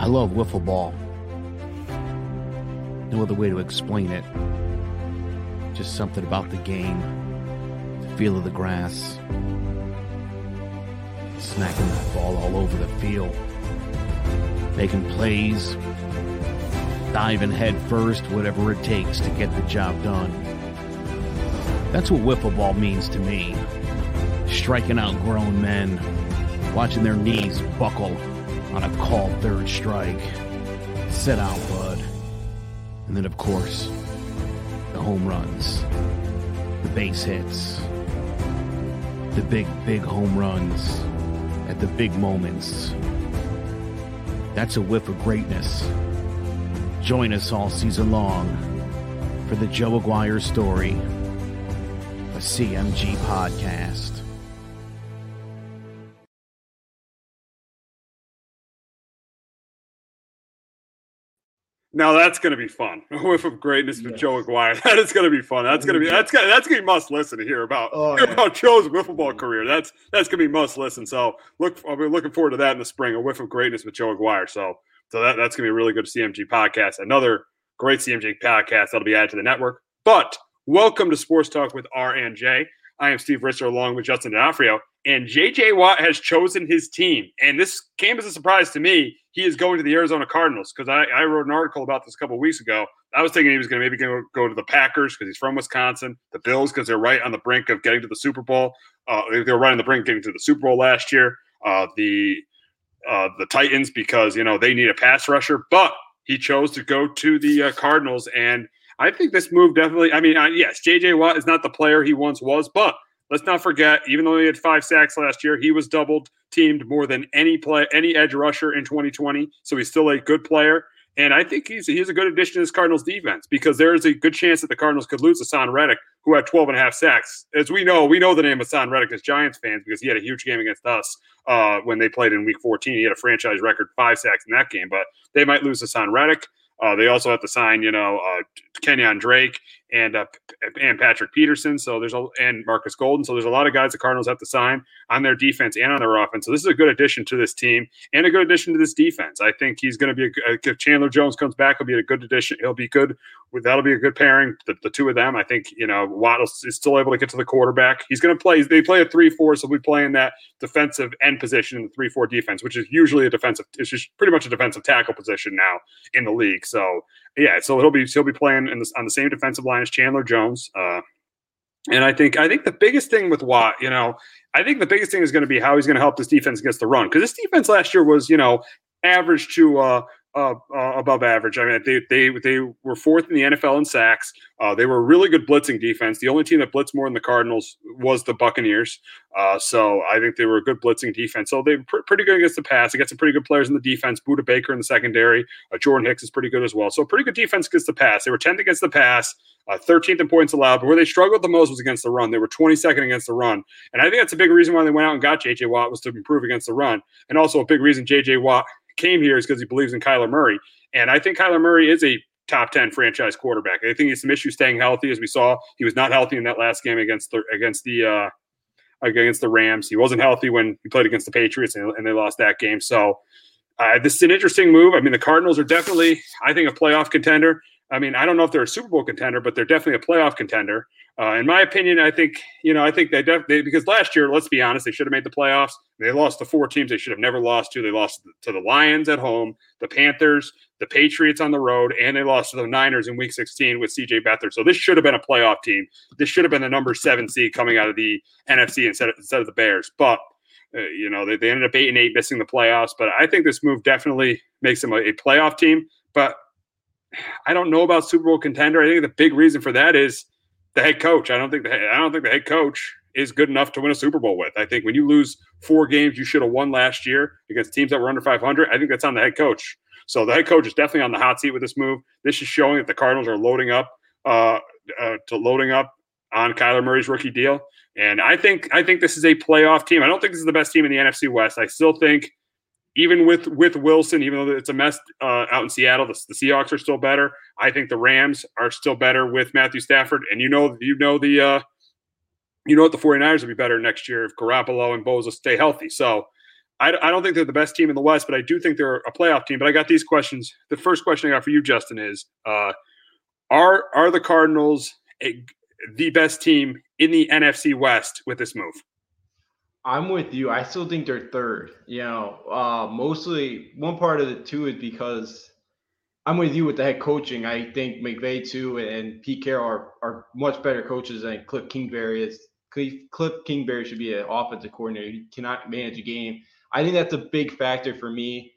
I love wiffle ball. No other way to explain it. Just something about the game, the feel of the grass, smacking that ball all over the field, making plays, diving head first, whatever it takes to get the job done. That's what wiffle ball means to me. Striking out grown men, watching their knees buckle on a called third strike. Sit out, bud. And then, of course, the home runs, the base hits, the big, big home runs at the big moments. That's a whiff of greatness. Join us all season long for the Joe Aguirre story, a CMG podcast. Now that's going to be fun. A whiff of greatness with yes. Joe Aguirre. That is going to be fun. That's going to be that's gonna, that's going to be must listen to hear about oh, hear yeah. about Joe's wiffle ball career. That's that's going to be must listen. So look, I'll be looking forward to that in the spring. A whiff of greatness with Joe Aguirre. So so that, that's going to be a really good CMG podcast. Another great CMG podcast that'll be added to the network. But welcome to Sports Talk with R and J. I am Steve Risser along with Justin D'Onofrio. And JJ Watt has chosen his team. And this came as a surprise to me. He is going to the Arizona Cardinals because I, I, wrote an article about this a couple weeks ago. I was thinking he was going to maybe go, go to the Packers because he's from Wisconsin, the Bills because they're right on the brink of getting to the Super Bowl. Uh, they were right on the brink of getting to the Super Bowl last year. Uh, the uh, the Titans because you know they need a pass rusher, but he chose to go to the uh, Cardinals, and I think this move definitely. I mean, yes, J.J. Watt is not the player he once was, but let's not forget, even though he had five sacks last year, he was doubled teamed more than any play any edge rusher in 2020. So he's still a good player. And I think he's he's a good addition to this Cardinals defense because there is a good chance that the Cardinals could lose Haason Reddick, who had 12 and a half sacks. As we know, we know the name Haason Reddick as Giants fans because he had a huge game against us uh, when they played in week 14. He had a franchise record five sacks in that game, but they might lose Haason Reddick. Uh, they also have to sign, you know, uh, Kenyan Drake and uh, and Patrick Peterson. So there's a and Marcus Golden. So there's a lot of guys the Cardinals have to sign on their defense and on their offense. So this is a good addition to this team and a good addition to this defense. I think he's going to be a, if Chandler Jones comes back, he'll be a good addition. He'll be good. That'll be a good pairing. The, the two of them. I think you know Waddle is still able to get to the quarterback. He's going to play. They play a three-four, so we'll be playing that defensive end position in the three-four defense, which is usually a defensive. It's just pretty much a defensive tackle position now in the league. So yeah, so he'll be he'll be playing in this, on the same defensive line as Chandler Jones. Uh, and I think I think the biggest thing with Watt, you know, I think the biggest thing is going to be how he's going to help this defense against the run because this defense last year was, you know, average to uh, uh, uh, above average. I mean, they they they were fourth in the NFL in sacks. Uh, they were a really good blitzing defense. The only team that blitzed more than the Cardinals was the Buccaneers. Uh, so I think they were a good blitzing defense. So they're pr- pretty good against the pass. They got some pretty good players in the defense. Budda Baker in the secondary. Uh, Jordan Hicks is pretty good as well. So pretty good defense against the pass. They were 10th against the pass. 13th uh, in points allowed, but where they struggled the most was against the run. They were 22nd against the run. And I think that's a big reason why they went out and got J.J. Watt was to improve against the run. And also a big reason J.J. Watt came here is because he believes in Kyler Murray. And I think Kyler Murray is a top 10 franchise quarterback. I think he has some issues staying healthy, as we saw. He was not healthy in that last game against the against the uh, against the Rams. He wasn't healthy when he played against the Patriots, and, and they lost that game. So uh, this is an interesting move. I mean, the Cardinals are definitely, I think, a playoff contender. I mean, I don't know if they're a Super Bowl contender, but they're definitely a playoff contender. Uh, in my opinion, I think you know I think they definitely because last year, let's be honest, they should have made the playoffs. They lost to four teams they should have never lost to. They lost to the Lions at home, the Panthers, the Patriots on the road, and they lost to the Niners in Week 16 with C.J. Beathard. So this should have been a playoff team. This should have been the number seven seed coming out of the NFC instead of, instead of the Bears. But uh, you know they, they ended up eight and eight, missing the playoffs. But I think this move definitely makes them a, a playoff team. But I don't know about Super Bowl contender. I think the big reason for that is the head coach. I don't think the I don't think the head coach is good enough to win a Super Bowl with. I think when you lose four games you should have won last year against teams that were under 500, I think that's on the head coach. So the head coach is definitely on the hot seat with this move. This is showing that the Cardinals are loading up uh, uh, to loading up on Kyler Murray's rookie deal. And I think I think this is a playoff team. I don't think this is the best team in the NFC West. I still think even with with Wilson, even though it's a mess uh, out in Seattle, the, the, Seahawks are still better. I think the Rams are still better with Matthew Stafford, and you know you know the uh, you know what the 49ers will be better next year if Garoppolo and Bosa stay healthy. So I, I don't think they're the best team in the West, but I do think they're a playoff team. But I got these questions. The first question I got for you, Justin, is uh, are are the Cardinals a, the best team in the NFC West with this move? I'm with you. I still think they're third. You know, uh, mostly one part of it too is because I'm with you with the head coaching. I think McVay too and Pete Carroll are, are much better coaches than Kliff Kingsbury is. Kliff Kingsbury should be an offensive coordinator. He cannot manage a game. I think that's a big factor for me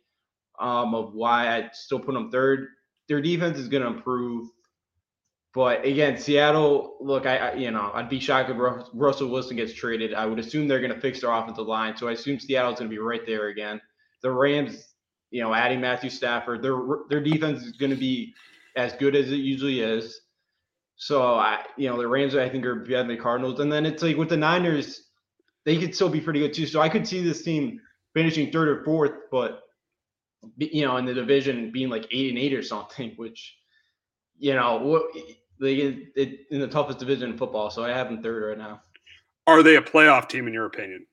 um, of why I still put them third. Their defense is going to improve. But again, Seattle, look, I, I, you know, I'd be shocked if Russell Wilson gets traded. I would assume they're going to fix their offensive line, so I assume Seattle's going to be right there again. The Rams, you know, adding Matthew Stafford, their their defense is going to be as good as it usually is. So I, you know, the Rams I think are behind the Cardinals, and then it's like with the Niners, they could still be pretty good too. So I could see this team finishing third or fourth, but you know, in the division being like eight and eight or something, which you know, what they in the toughest division in football. So I have them third right now. Are they a playoff team in your opinion?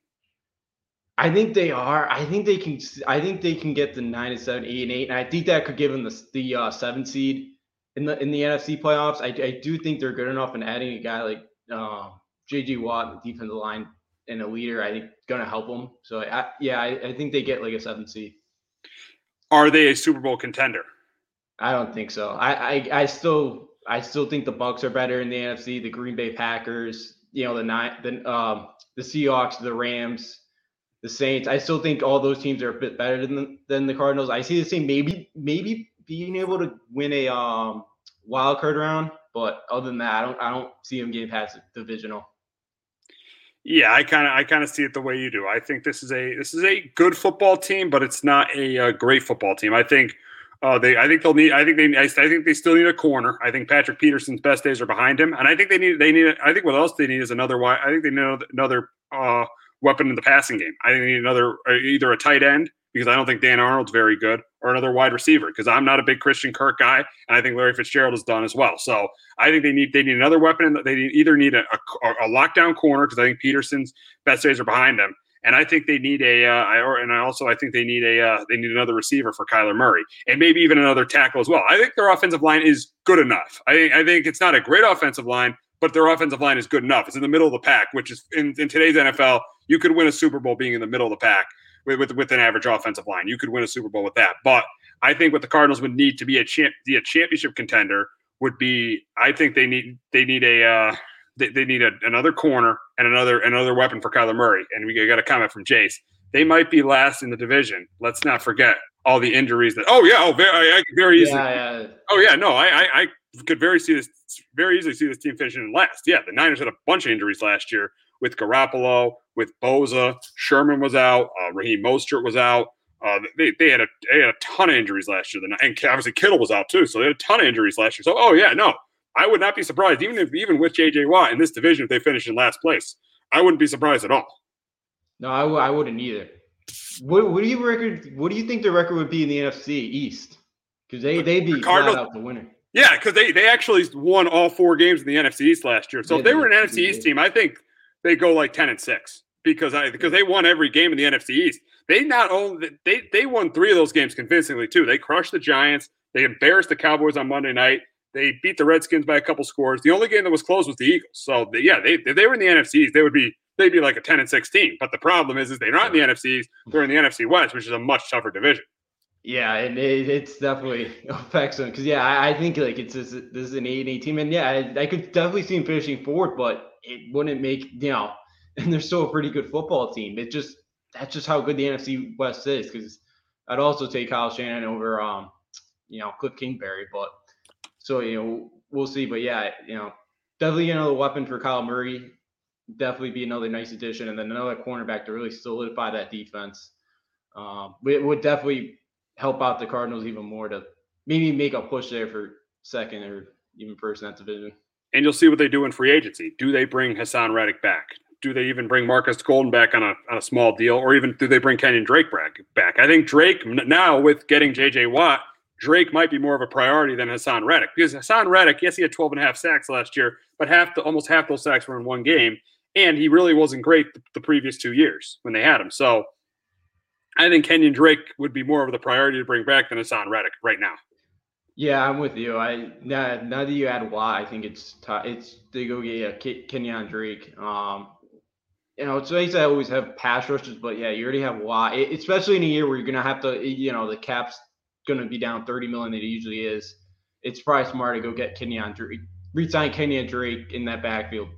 I think they are. I think they can. I think they can get the nine and seven, eight and eight, and I think that could give them the the uh, seven seed in the in the NFC playoffs. I, I do think they're good enough, and adding a guy like uh, JJ Watt, the defensive line, and a leader, I think going to help them. So I, yeah, I, I think they get like a seven seed. Are they a Super Bowl contender? I don't think so. I, I, I still I still think the Bucs are better in the NFC. The Green Bay Packers, you know, the nine, the um, the Seahawks, the Rams, the Saints. I still think all those teams are a bit better than the, than the Cardinals. I see the same, maybe maybe being able to win a um, wild card round, but other than that, I don't I don't see them getting past the divisional. Yeah, I kind of I kind of see it the way you do. I think this is a this is a good football team, but it's not a, a great football team. I think uh, they, I think they'll need. I think they. I think they still need a corner. I think Patrick Peterson's best days are behind him, and I think they need. They need. I think what else they need is another. I think they need another uh, weapon in the passing game. I think they need another uh, either a tight end because I don't think Dan Arnold's very good, or another wide receiver because I'm not a big Christian Kirk guy, and I think Larry Fitzgerald is done as well. So I think they need they need another weapon. They need, either need a, a, a lockdown corner because I think Peterson's best days are behind him, and I think they need a, uh, I, and I also I think they need a, uh, they need another receiver for Kyler Murray, and maybe even another tackle as well. I think their offensive line is good enough. I, I think it's not a great offensive line, but their offensive line is good enough. It's in the middle of the pack, which is in, in today's NFL, you could win a Super Bowl being in the middle of the pack with, with, with an average offensive line. You could win a Super Bowl with that. But I think what the Cardinals would need to be a champ, be a championship contender would be. I think they need they need a. Uh, they, they need a, another corner and another another weapon for Kyler Murray. And we got a comment from Jace. They might be last in the division. Let's not forget all the injuries that. Oh yeah, oh very, I, very easily. Yeah, yeah. Oh yeah, no, I, I, I could very see this very easily see this team finishing last. Yeah, the Niners had a bunch of injuries last year with Garoppolo, with Bosa, Sherman was out. Uh, Raheem Mostert was out. Uh, they, they had a they had a ton of injuries last year, The and obviously Kittle was out too, so they had a ton of injuries last year. So, oh yeah, no, I would not be surprised, even if even with JJ Watt in this division, if they finish in last place, I wouldn't be surprised at all. No, I w- I wouldn't either. What, what do you record? What do you think the record would be in the NFC East? Because they they beat Cardinals out the winner. Yeah, because they they actually won all four games in the NFC East last year. So yeah, if they, they were an NFC East team, I think they go like ten and six because I because they won every game in the NFC East. They not only they they won three of those games convincingly too. They crushed the Giants. They embarrassed the Cowboys on Monday night. They beat the Redskins by a couple scores. The only game that was close was the Eagles. So they, yeah, they if they were in the NFC East, they would be they'd be like a 10 and 16. But the problem is, is they're not in the NFC East. They're in the NFC West, which is a much tougher division. Yeah, and it, it's definitely affects them because yeah, I, I, think like it's this, this is an eight and eight team, and yeah, I, I, could definitely see them finishing forward, but it wouldn't make you know, and they're still a pretty good football team. It just that's just how good the NFC West is because I'd also take Kyle Shanahan over um, you know, Kliff Kingsbury, but so you know, we'll see. But yeah, you know, definitely another weapon for Kyle Murray. Definitely be another nice addition, and then another cornerback to really solidify that defense. Um, it would definitely help out the Cardinals even more to maybe make a push there for second or even first in that division. And you'll see what they do in free agency. Do they bring Haason Reddick back? Do they even bring Marcus Golden back on a, on a small deal, or even do they bring Kenyan Drake back? Back, I think Drake now with getting J.J. Watt Drake might be more of a priority than Haason Reddick because Haason Reddick, yes, he had 12 and a half sacks last year, but half the, almost half those sacks were in one game. And he really wasn't great the, the previous two years when they had him. So I think Kenyan Drake would be more of the priority to bring back than Haason Reddick right now. Yeah, I'm with you. I now, now that you add why, I think it's t- it's they go get yeah, Kenyan Drake. Um, you know, it's nice to always have pass rushes, but yeah, you already have why, especially in a year where you're gonna have to, you know, the cap's gonna be down 30 million that it usually is. It's probably smart to go get Kenyan Drake, resign Kenyan Drake in that backfield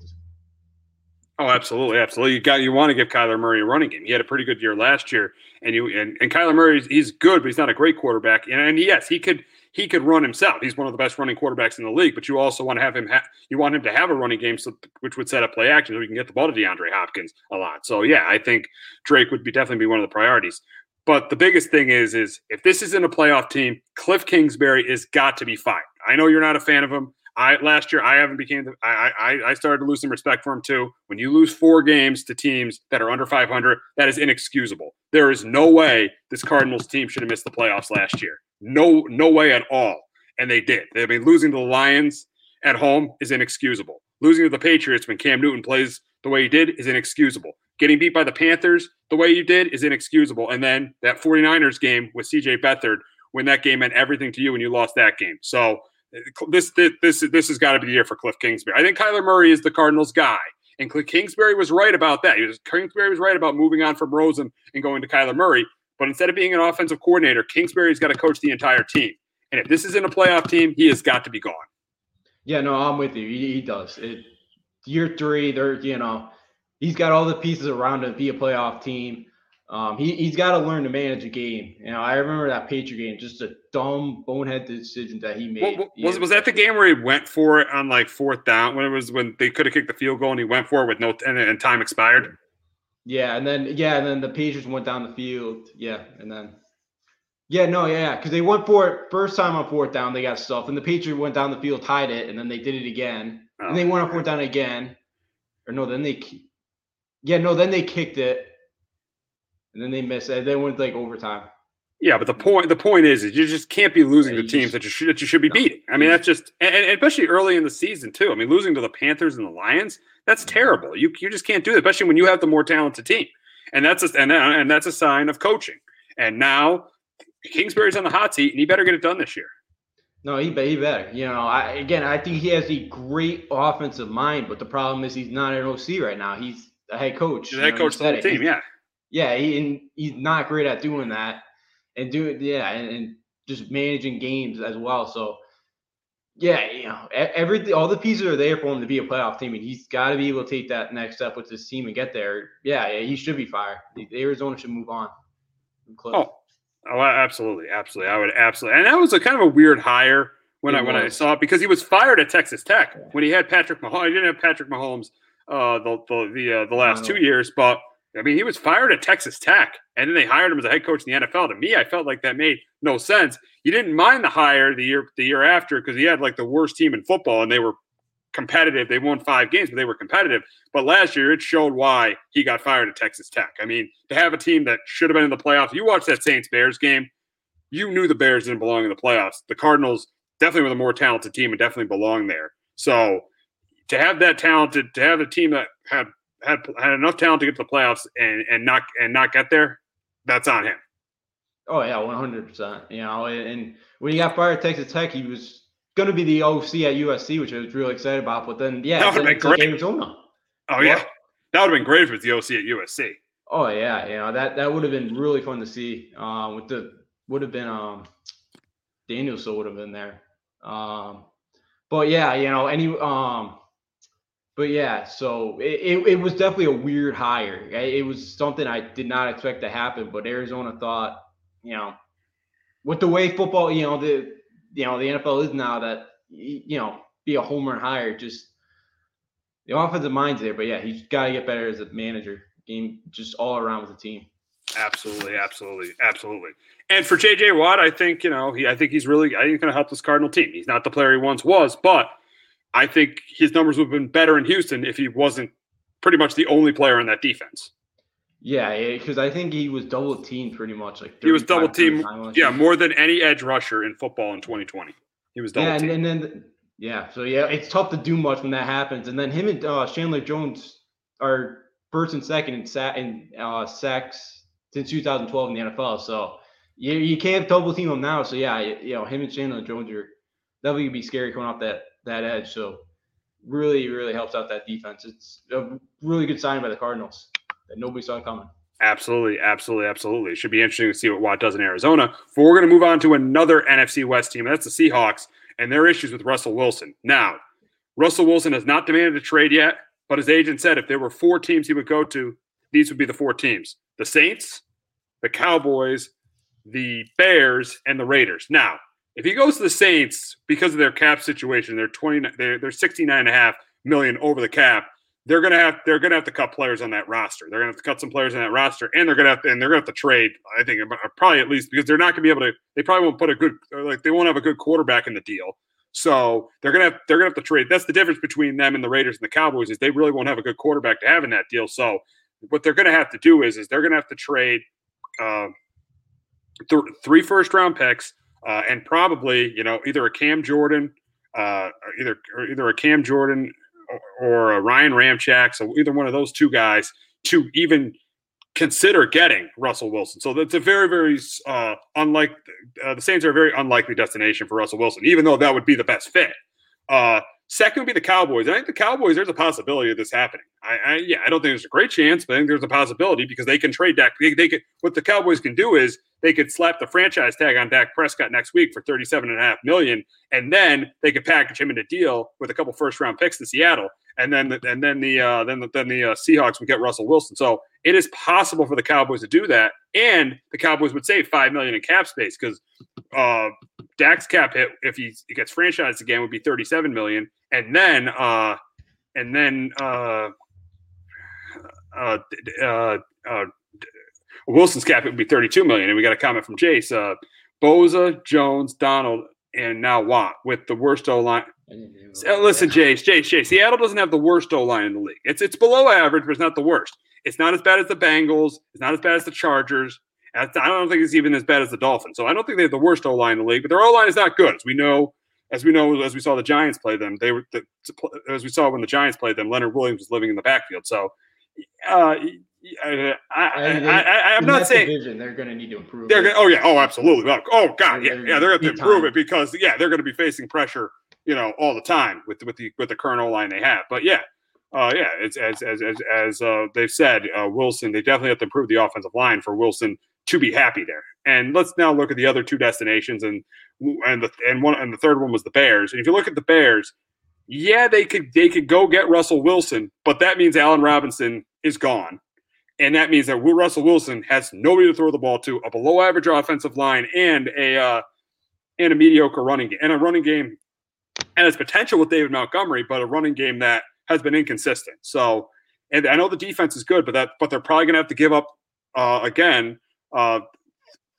Oh, absolutely, absolutely. You got you want to give Kyler Murray a running game. He had a pretty good year last year, and you and, and Kyler Murray he's good, but he's not a great quarterback. And, and yes, he could he could run himself. He's one of the best running quarterbacks in the league. But you also want to have him ha- you want him to have a running game, so, which would set up play action, so we can get the ball to DeAndre Hopkins a lot. So yeah, I think Drake would be definitely be one of the priorities. But the biggest thing is is if this isn't a playoff team, Kliff Kingsbury is got to be fired. I know you're not a fan of him. I last year I haven't became the, I, I I started to lose some respect for him too. When you lose four games to teams that are under 500, that is inexcusable. There is no way this Cardinals team should have missed the playoffs last year. No no way at all. And they did. I mean, losing to the Lions at home is inexcusable. Losing to the Patriots when Cam Newton plays the way he did is inexcusable. Getting beat by the Panthers the way you did is inexcusable. And then that 49ers game with CJ Beathard, when that game meant everything to you and you lost that game. So uh, this this this has got to be the year for Kliff Kingsbury. I think Kyler Murray is the Cardinals guy, and Cliff Kingsbury was right about that. He was, Kingsbury was right about moving on from Rosen and going to Kyler Murray. But instead of being an offensive coordinator, Kingsbury's got to coach the entire team. And if this isn't a playoff team, he has got to be gone. Yeah, no, I'm with you. He, he does. It, year three, they're you know, he's got all the pieces around him to be a playoff team. Um, he he's got to learn to manage a game. You know, I remember that Patriot game, just a dumb bonehead decision that he made. Well, was was that the game where he went for it on like fourth down when it was when they could have kicked the field goal and he went for it with no and, and time expired? Yeah, and then yeah, and then the Patriots went down the field. Yeah, and then yeah, no, yeah, because they went for it first time on fourth down, they got stuff, and the Patriots went down the field, tied it, and then they did it again, oh, and they went on fourth down again, or no, then they, yeah, no, then they kicked it, and then they missed it. They went like overtime. Yeah, but the point the point is, is you just can't be losing yeah, to teams just, that you should that you should be no. beating. I mean, that's just and, and, especially early in the season too. I mean, losing to the Panthers and the Lions, that's mm-hmm. terrible. You you just can't do it, especially when you have the more talented team. And that's a, and and that's a sign of coaching. And now Kingsbury's on the hot seat, and he better get it done this year. No, he, he better. You know, I, again, I think he has a great offensive mind, but the problem is he's not an OC right now. He's a head coach. The head coach of the team, yeah yeah, he, and he's not great at doing that and doing yeah, and, and just managing games as well. So yeah, you know, everything, all the pieces are there for him to be a playoff team, and he's got to be able to take that next step with his team and get there. Yeah, yeah he should be fired. Arizona should move on. Oh, oh, absolutely, absolutely. I would absolutely, and that was a kind of a weird hire when it I was. when I saw it because he was fired at Texas Tech when he had Patrick Mahomes. He didn't have Patrick Mahomes uh, the the the, uh, the last two years, but I mean, he was fired at Texas Tech, and then they hired him as a head coach in the NFL. To me, I felt like that made no sense. You didn't mind the hire the year the year after because he had like the worst team in football, and they were competitive. They won five games, but they were competitive. But last year, it showed why he got fired at Texas Tech. I mean, to have a team that should have been in the playoffs. You watched that Saints Bears game. You knew the Bears didn't belong in the playoffs. The Cardinals definitely were the more talented team and definitely belong there. So to have that talented, to have a team that had had had enough talent to get to the playoffs and and not and not get there, that's on him. Oh yeah, one hundred percent. You know, and when he got fired at Texas Tech, he was going to be the OC at USC, which I was really excited about. But then, yeah, that would have been great. Arizona. Oh yeah, that would have been great if it was the OC at USC. Oh yeah, you know that that would have been really fun to see. Um, with the would have been um, Danielson would have been there. Um, but yeah, you know, any um, but yeah, so it, it, it, was definitely a weird hire. It was something I did not expect to happen, but Arizona thought, you know, with the way football, you know, the you know the NFL is now that you know be a homer hire, just the offensive mind's there. But yeah, he's got to get better as a manager, game just all around with the team. Absolutely, absolutely, absolutely. And for JJ Watt, I think you know he, I think he's really, I think he's to help this Cardinal team. He's not the player he once was, but I think his numbers would have been better in Houston if he wasn't pretty much the only player in that defense. Yeah, because I think he was double teamed pretty much. Like he was double teamed, yeah, more than any edge rusher in football in 2020. He was double yeah, teamed. And, and then yeah, so yeah, it's tough to do much when that happens. And then him and uh, Chandler Jones are first and second in, sa- in uh, sacks since 2012 in the NFL. So you, you can't double team him now. So yeah, you know him and Chandler Jones are would be scary coming off that that edge. So really, really helps out that defense. It's a really good sign by the Cardinals that nobody saw coming. Absolutely, absolutely, absolutely. It should be interesting to see what Watt does in Arizona. But we're going to move on to another NFC West team. That's the Seahawks and their issues with Russell Wilson. Now, Russell Wilson has not demanded a trade yet, but his agent said if there were four teams he would go to, these would be the four teams the Saints, the Cowboys, the Bears, and the Raiders. Now, if he goes to the Saints because of their cap situation, they're 20, they're, they're 69 and a half million over the cap. They're gonna have they're gonna have to cut players on that roster. They're gonna have to cut some players on that roster, and they're gonna have to and they're gonna have to trade. I think probably at least because they're not gonna be able to. They probably won't put a good like they won't have a good quarterback in the deal. So they're gonna have they're gonna have to trade. That's the difference between them and the Raiders and the Cowboys is they really won't have a good quarterback to have in that deal. So what they're gonna have to do is is they're gonna have to trade uh, th- three first round picks uh, and probably you know either a Cam Jordan, uh, either either a Cam Jordan or, or a Ryan Ramczyk, so either one of those two guys to even consider getting Russell Wilson. So that's a very, very uh, unlike uh, the Saints are a very unlikely destination for Russell Wilson, even though that would be the best fit. Uh, second would be the Cowboys. I think the Cowboys. There's a possibility of this happening. I, I, yeah, I don't think there's a great chance, but I think there's a possibility because they can trade Dak. They, they could, what the Cowboys can do is they could slap the franchise tag on Dak Prescott next week for 37 and a half million, and then they could package him in a deal with a couple first round picks to Seattle, and then and then the uh, then the, then the uh, Seahawks would get Russell Wilson. So it is possible for the Cowboys to do that, and the Cowboys would save five million in cap space because uh, Dak's cap hit if he, gets franchised again would be 37 million, and then uh, and then uh, uh, uh, uh, Wilson's cap it would be 32 million. And we got a comment from Jace, uh, Bosa, Jones, Donald, and now Watt with the worst O line. Listen, Jace, Jace, Jace. Seattle doesn't have the worst O line in the league. It's it's below average, but it's not the worst. It's not as bad as the Bengals. It's not as bad as the Chargers. I don't think it's even as bad as the Dolphins. So I don't think they have the worst O line in the league, but their O line is not good. As we know, as we know, as we saw the Giants play them, they were the, as we saw when the Giants played them. Leonard Williams was living in the backfield. So uh, I, I, am not saying division, they're going to need to improve. They're gonna, oh yeah, oh absolutely. Oh god, yeah, yeah, they're going to improve it because yeah, they're going to be facing pressure, you know, all the time with with the with the current O line they have. But yeah, uh, yeah, it's as as as, as uh, they've said, uh, Wilson. They definitely have to improve the offensive line for Wilson to be happy there. And let's now look at the other two destinations, and and the and one and the third one was the Bears. And if you look at the Bears, yeah, they could they could go get Russell Wilson, but that means Allen Robinson is gone. And that means that Russell Wilson has nobody to throw the ball to, a below average offensive line, and a uh, and a mediocre running game, and a running game, and its potential with David Montgomery, but a running game that has been inconsistent. So, and I know the defense is good, but that but they're probably going to have to give up uh, again uh,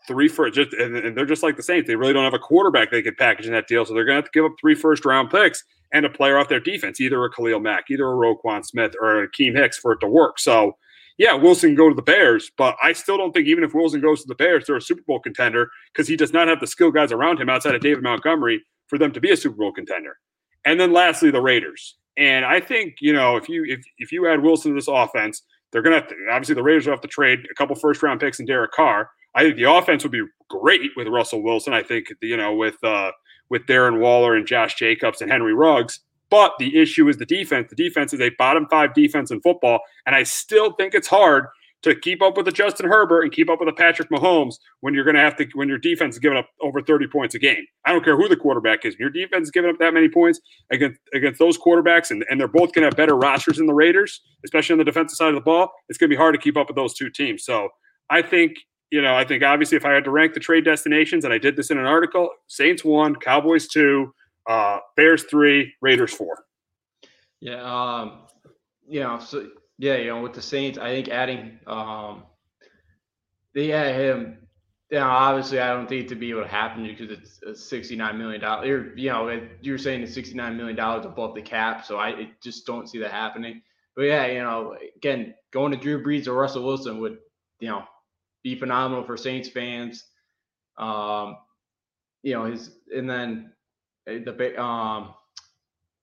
three for just, and, and they're just like the Saints. They really don't have a quarterback they could package in that deal, so they're going to have to give up three first round picks and a player off their defense, either a Khalil Mack, either a Roquan Smith, or a Keem Hicks for it to work. So yeah, Wilson go to the Bears, but I still don't think even if Wilson goes to the Bears, they're a Super Bowl contender because he does not have the skill guys around him outside of David Montgomery for them to be a Super Bowl contender. And then lastly, the Raiders. And I think you know if you if if you add Wilson to this offense, they're have to, obviously the Raiders will have to trade a couple first round picks and Derek Carr. I think the offense would be great with Russell Wilson. I think you know with uh, with Darren Waller and Josh Jacobs and Henry Ruggs. But the issue is the defense. The defense is a bottom five defense in football. And I still think it's hard to keep up with the Justin Herbert and keep up with the Patrick Mahomes when you're going to have to, when your defense is giving up over 30 points a game. I don't care who the quarterback is. Your defense is giving up that many points against, against those quarterbacks, and, and they're both going to have better rosters than the Raiders, especially on the defensive side of the ball. It's going to be hard to keep up with those two teams. So I think, you know, I think obviously if I had to rank the trade destinations, and I did this in an article, Saints one, Cowboys two, uh, Bears three, Raiders four. Yeah, um, know, so yeah, you know, with the Saints, I think adding, um, they add him. You know, obviously, I don't think it to be able to happen because it's a sixty-nine million dollars. You know, you're saying it's sixty-nine million dollars above the cap, so I just don't see that happening. But yeah, you know, again, going to Drew Brees or Russell Wilson would, you know, be phenomenal for Saints fans. Um, you know, his and then Eh, the um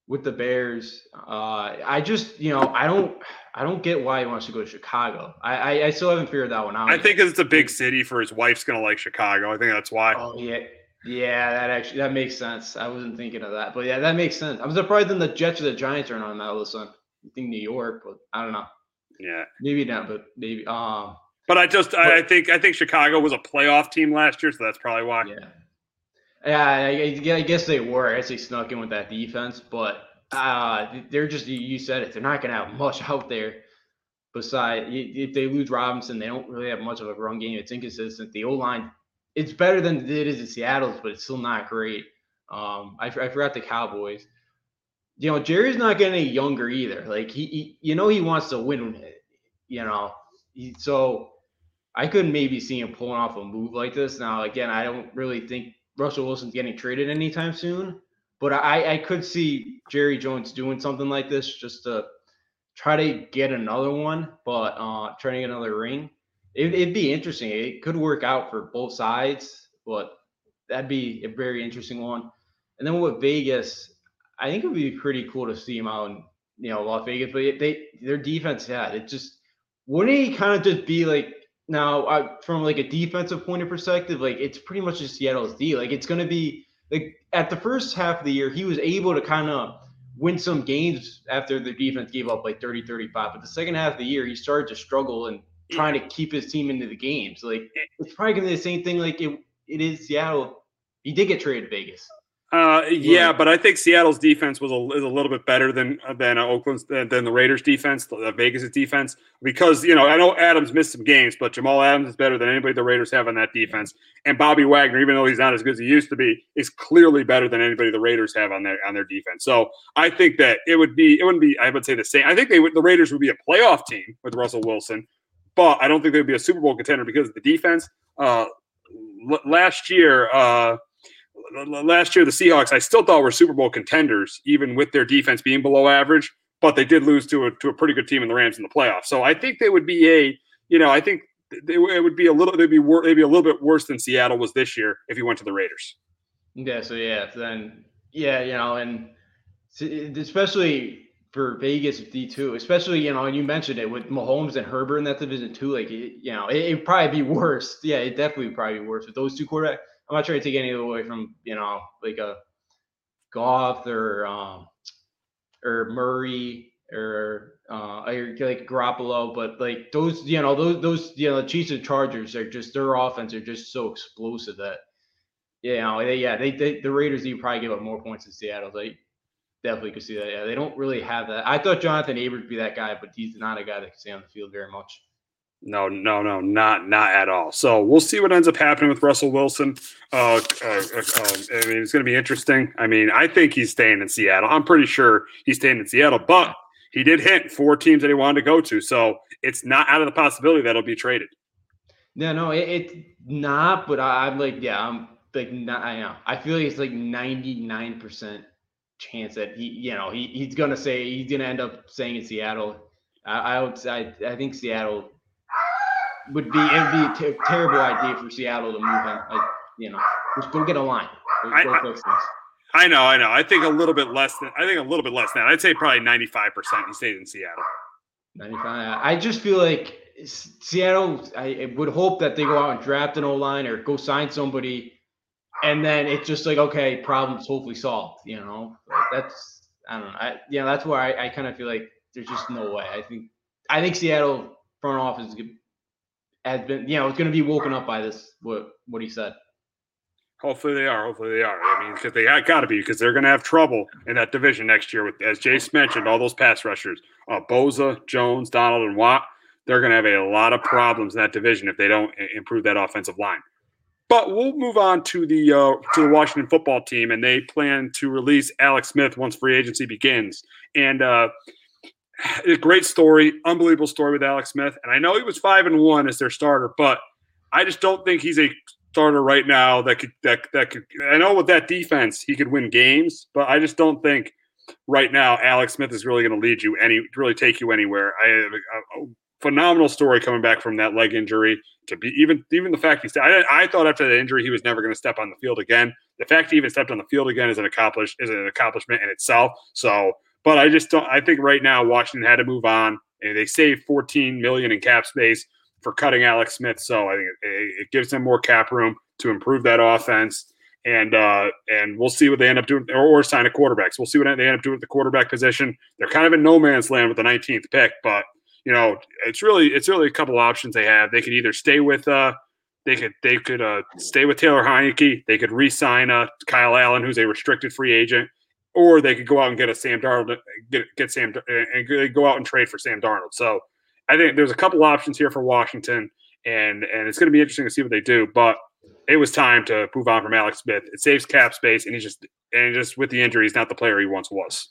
with the Bears, uh, I just you know I don't I don't get why he wants to go to Chicago. I, I, I still haven't figured that one out. I yet. think it's a big city for his wife's gonna like Chicago. I think that's why. Oh yeah, yeah. That actually that makes sense. I wasn't thinking of that, but yeah, that makes sense. I'm surprised that the Jets or the Giants aren't on that list. I think New York, but I don't know. Yeah, maybe not, but maybe. Um, but I just but, I think I think Chicago was a playoff team last year, so that's probably why. Yeah. Yeah, I, I guess they were. I guess they snuck in with that defense, but uh, they're just you said it. They're not going to have much out there. Besides, if they lose Robinson, they don't really have much of a run game. It's inconsistent. The O line, it's better than it is in Seattle's, but it's still not great. Um, I, I forgot the Cowboys. You know, Jerry's not getting any younger either. Like he, he you know, he wants to win. You know, he, so I couldn't maybe see him pulling off a move like this. Now, again, I don't really think Russell Wilson's getting traded anytime soon. But I, I could see Jerry Jones doing something like this just to try to get another one, but uh, trying to get another ring. It, it'd be interesting. It could work out for both sides, but that'd be a very interesting one. And then with Vegas, I think it would be pretty cool to see him out in you know Las Vegas. But they their defense, yeah, it just wouldn't he kind of just be like now uh, from like a defensive point of perspective, like it's pretty much just Seattle's D. Like it's to be like at the first half of the year, he was able to kind of win some games after the defense gave up like 30, 35. But the second half of the year, he started to struggle and trying to keep his team into the games. Like it's probably to be the same thing like it, it is Seattle. He did get traded to Vegas. Uh, yeah, but I think Seattle's defense was a, is a little bit better than than uh, Oakland's than, than, the Raiders' defense, the Vegas' defense, because you know I know Adams missed some games, but Jamal Adams is better than anybody the Raiders have on that defense, and Bobby Wagner, even though he's not as good as he used to be, is clearly better than anybody the Raiders have on their on their defense. So I think that it would be it wouldn't be I would say the same. I think they would the Raiders would be a playoff team with Russell Wilson, but I don't think they'd be a Super Bowl contender because of the defense. Uh, l- last year. Uh, last year the Seahawks I still thought were Super Bowl contenders, even with their defense being below average. But they did lose to a to a pretty good team in the Rams in the playoffs. So I think they would be a you know I think they, it would be a little they'd be wor- they'd be a little bit worse than Seattle was this year if you went to the Raiders. Yeah. So yeah, then yeah, you know, and especially for Vegas D two, especially you know, and you mentioned it with Mahomes and Herbert in that division too. Like you know, it, would probably be worse. Yeah, it definitely would probably be worse with those two quarterbacks. I'm not trying to take any away from you know like a Goff or um, or Murray or uh, like Garoppolo, but like those you know those those you know the Chiefs and Chargers are just their offense are just so explosive that you know they, yeah they, they the Raiders you probably give up more points than Seattle. They definitely could see that. Yeah, they don't really have that. I thought Johnathan Abram would be that guy, but he's not a guy that can stay on the field very much. No, no, no, not not at all. So we'll see what ends up happening with Russell Wilson. Uh, uh, uh, um, I mean, it's going to be interesting. I mean, I think he's staying in Seattle. I'm pretty sure he's staying in Seattle, but he did hint four teams that he wanted to go to, so it's not out of the possibility that he'll be traded. No, no, it, it's not. But I, am like, yeah, I'm like, not, I know. I feel like it's like 99 percent chance that he, you know, he, he's gonna say he's gonna end up staying in Seattle. I, I would I, I think Seattle would be it would be a ter- terrible idea for Seattle to move him. Like, you know, just go get a line. Go, I, go I, know, I know. I think a little bit less than I think a little bit less than that. I'd say probably ninety five percent he stays in Seattle. Ninety five. I just feel like Seattle. I would hope that they go out and draft an O line or go sign somebody, and then it's just like okay, problems hopefully solved. You know, that's I don't know. I, you know, that's where I, I kind of feel like there's just no way. I think I think Seattle front office has been, you know, it's going to be woken up by this what what he said. Hopefully they are. Hopefully they are. I mean, because they got to be because they're going to have trouble in that division next year with, as Jace mentioned, all those pass rushers, uh, Bosa, Jones, Donald, and Watt. They're going to have a lot of problems in that division if they don't improve that offensive line. But we'll move on to the uh, to the Washington football team, and they plan to release Alex Smith once free agency begins. And uh, a great story, unbelievable story with Alex Smith. And I know he was five and one as their starter, but I just don't think he's a starter right now that could that that could. I know with that defense he could win games, but I just don't think right now Alex Smith is really going to lead you any really take you anywhere. I a, a phenomenal story coming back from that leg injury to be even even the fact he I, I thought after the injury he was never going to step on the field again. The fact he even stepped on the field again is an accomplished is an accomplishment in itself. So but I just don't. I think right now Washington had to move on. and they saved 14 million in cap space for cutting Alex Smith. So I think it, it gives them more cap room to improve that offense. And uh, and we'll see what they end up doing, or, or sign a quarterback. So we'll see what they end up doing with the quarterback position. They're kind of in no man's land with the 19th pick, but you know it's really it's really a couple options they have. They could either stay with uh, they could they could uh, stay with Taylor Heinicke. They could re-sign uh, Kyle Allen, who's a restricted free agent, or they could go out and get a Sam Darnold, uh, get get Sam uh, and go out and trade for Sam Darnold. So I think there's a couple options here for Washington, and and it's going to be interesting to see what they do. But it was time to move on from Alex Smith. It saves cap space, and he's just and just with the injury, he's not the player he once was.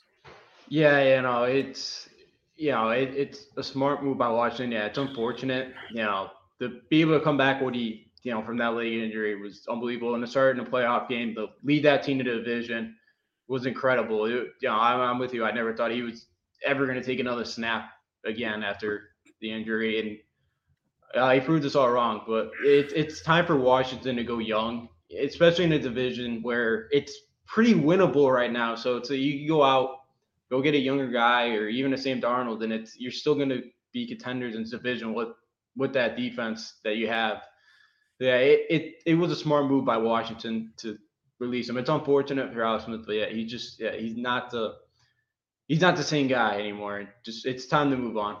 Yeah, you know it's you know it, it's a smart move by Washington. Yeah, it's unfortunate. You know to be able to come back what he you know from that leg injury was unbelievable, and to start in a playoff game to lead that team to the division was incredible. It, you know, I'm, I'm with you. I never thought he was ever going to take another snap again after the injury, and uh, he proved us all wrong. But it, it's time for Washington to go young, especially in a division where it's pretty winnable right now. So a, you go out, go get a younger guy, or even a Sam Darnold, and it's you're still going to be contenders in division with with that defense that you have. Yeah, it, it, it was a smart move by Washington to release him. It's unfortunate for Alex Smith, but yeah, he just yeah, he's not the he's not the same guy anymore. Just it's time to move on.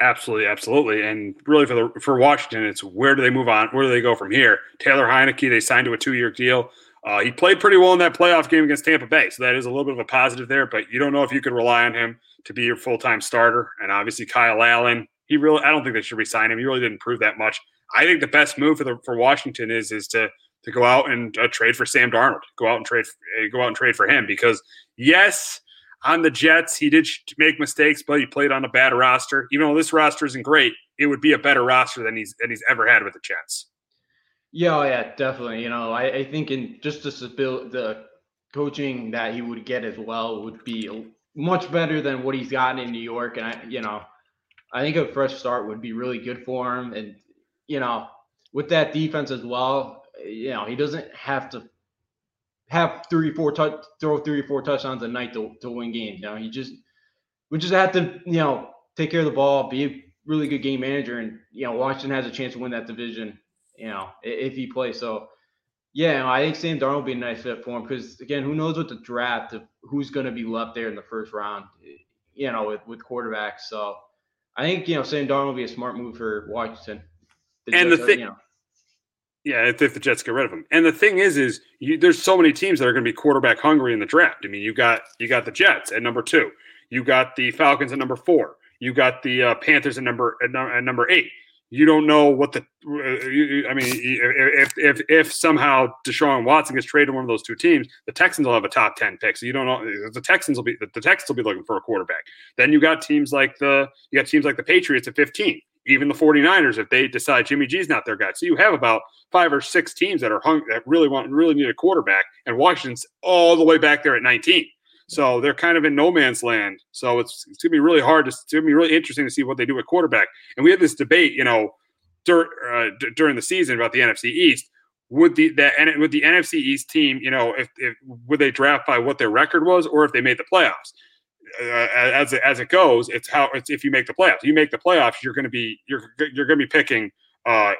Absolutely, absolutely, and really for the for Washington, it's where do they move on? Where do they go from here? Taylor Heinicke, they signed to a two year deal. Uh, he played pretty well in that playoff game against Tampa Bay, so that is a little bit of a positive there. But you don't know if you could rely on him to be your full time starter. And obviously, Kyle Allen, he really I don't think they should resign him. He really didn't prove that much. I think the best move for the for Washington is is to to go out and uh, trade for Sam Darnold. Go out and trade, uh, go out and trade for him because yes, on the Jets he did make mistakes, but he played on a bad roster. Even though this roster isn't great, it would be a better roster than he's than he's ever had with the Jets. Yeah, oh, yeah, definitely. You know, I, I think in just the the coaching that he would get as well would be much better than what he's gotten in New York. And I, you know, I think a fresh start would be really good for him. And you know, with that defense as well, you know, he doesn't have to have three, four touch, throw three or four touchdowns a night to, to win games. You know, he just we just have to, you know, take care of the ball, be a really good game manager, and you know, Washington has a chance to win that division. You know, if he plays. So, yeah, I think Sam Darnold will be a nice fit for him because again, who knows what the draft of who's going to be left there in the first round. You know, with with quarterbacks. So, I think you know Sam Darnold will be a smart move for Washington. The and the thing. You know, yeah, if, if, the Jets get rid of him. And the thing is, is you, there's so many teams that are going to be quarterback hungry in the draft. I mean, you got you got the Jets at number two, you got the Falcons at number four, you got the uh, Panthers at number at, at, number eight. You don't know what the. Uh, I mean, if if if somehow Deshaun Watson gets traded to one of those two teams, the Texans will have a top ten pick. So you don't know the Texans will be the Texans will be looking for a quarterback. Then you got teams like the you got teams like the Patriots at fifteen even the 49ers if they decide Jimmy G's not their guy. So you have about five or six teams that are hung that really want really need a quarterback, and Washington's all the way back there at 19. So they're kind of in no man's land. So it's, it's gonna be really hard to it's gonna be really interesting to see what they do at quarterback. And we had this debate, you know, dur- uh, d- during the season about the NFC East. Would the that and would the NFC East team, you know, if, if would they draft by what their record was, or if they made the playoffs? Uh, as it, as it goes, it's how it's if you make the playoffs. You make the playoffs, you're going to be you're you're going to be picking uh,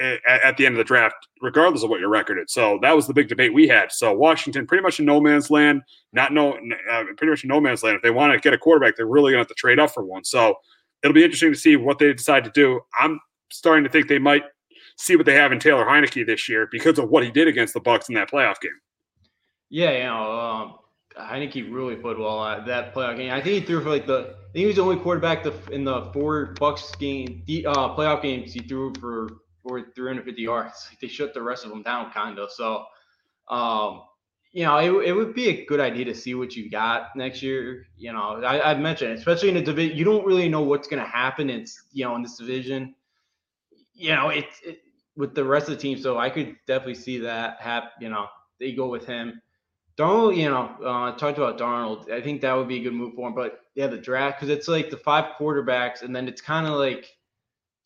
at, at, the end of the draft, regardless of what your record is. So that was the big debate we had. So Washington, pretty much in no man's land, not no, uh, pretty much in no man's land. If they want to get a quarterback, they're really going to have to trade up for one. So it'll be interesting to see what they decide to do. I'm starting to think they might see what they have in Taylor Heinicke this year because of what he did against the Bucs in that playoff game. Yeah, you know, um, Heinicke really played well at that playoff game. I think he threw for like the. I think he was the only quarterback in the four Bucs game, uh, playoff games. He threw for for 350 yards. Like they shut the rest of them down, kind of. So, um, you know, it, it would be a good idea to see what you got next year. You know, I, I've mentioned, especially in a division, you don't really know what's going to happen. It's you know in this division. You know, it's it, with the rest of the team. So I could definitely see that happen. You know, they go with him. Darnold, you know, uh, talked about Darnold. I think that would be a good move for him. But yeah, the draft because it's like the five quarterbacks, and then it's kind of like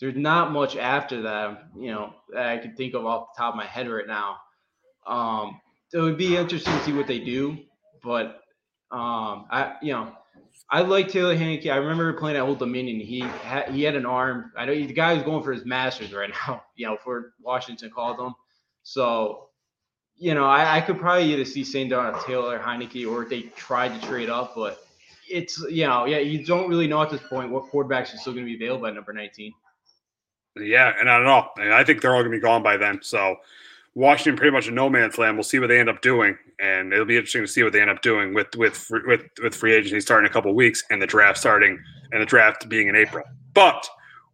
there's not much after that. You know, that I can think of off the top of my head right now. Um, so it would be interesting to see what they do. But um, I, you know, I like Taylor Heinicke. I remember playing at Old Dominion. He had he had an arm. I know the guy who's going for his masters right now. You know, for Washington called him. So, you know, I, I could probably either see Sam Darnold Taylor Heinicke or if they tried to trade up, but it's you know, yeah, you don't really know at this point what quarterbacks are still going to be available at number 19. Yeah, and I don't know. I think they're all going to be gone by then. So Washington pretty much a no man's land. We'll see what they end up doing, and it'll be interesting to see what they end up doing with with with with free agency starting a couple weeks and the draft starting and the draft being in April. But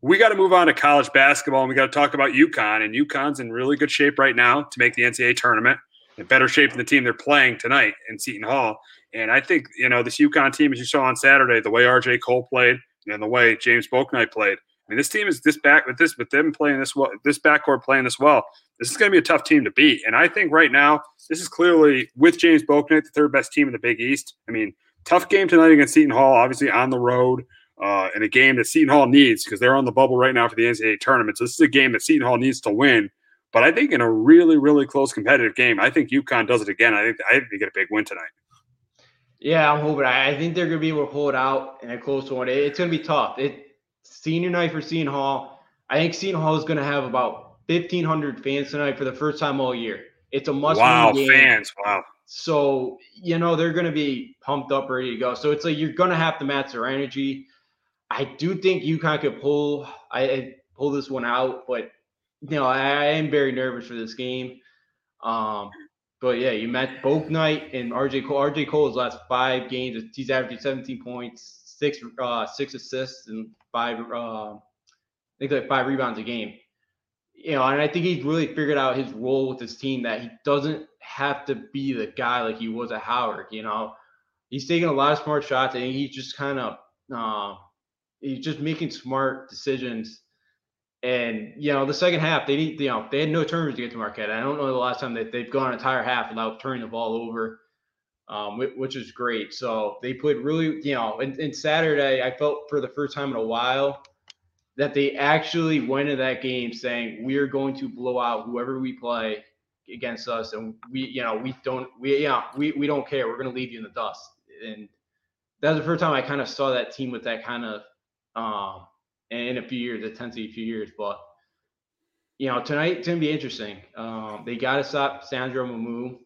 we got to move on to college basketball, and we got to talk about UConn. And UConn's in really good shape right now to make the NCAA tournament. In better shape than the team they're playing tonight in Seton Hall. And I think you know this UConn team, as you saw on Saturday, the way RJ Cole played and the way James Bouknight played I mean, this team is this back with this with them playing this well, this backcourt playing this well. This is going to be a tough team to beat. And I think right now, this is clearly with James Bouknight, the third best team in the Big East. I mean, tough game tonight against Seton Hall, obviously on the road, uh, in a game that Seton Hall needs because they're on the bubble right now for the NCAA tournament. So this is a game that Seton Hall needs to win. But I think in a really, really close competitive game, I think UConn does it again. I think I think they get a big win tonight. Yeah, I'm hoping. I think they're going to be able to pull it out in a close one. It's going to be tough. It senior night for Seton Hall. I think Seton Hall is going to have about 1,500 fans tonight for the first time all year. It's a must wow, game. fans. Wow. So, you know, they're going to be pumped up, ready to go. So it's like you're going to have to match their energy. I do think UConn could pull I pull this one out, but you know, I, I am very nervous for this game. Um, but yeah, you met Bouknight and RJ Cole. RJ Cole's last five games, he's averaging 17 points, six uh, six assists and five uh, I think like five rebounds a game. You know, and I think he's really figured out his role with his team that he doesn't have to be the guy like he was at Howard. You know, he's taking a lot of smart shots and he's just kind of uh, he's just making smart decisions. And you know, the second half they need you know they had no turnovers to get to Marquette. I don't know the last time that they've gone an entire half without turning the ball over um, which is great. So they put really, you know, and, and Saturday, I felt for the first time in a while that they actually went into that game saying we are going to blow out whoever we play against us, and we, you know, we don't, we, yeah, we, we don't care. We're going to leave you in the dust. And that's the first time I kind of saw that team with that kind of, um, in a few years, it tends to be a few years, but you know, tonight it's gonna be interesting. Um, they got to stop Sandro Mamu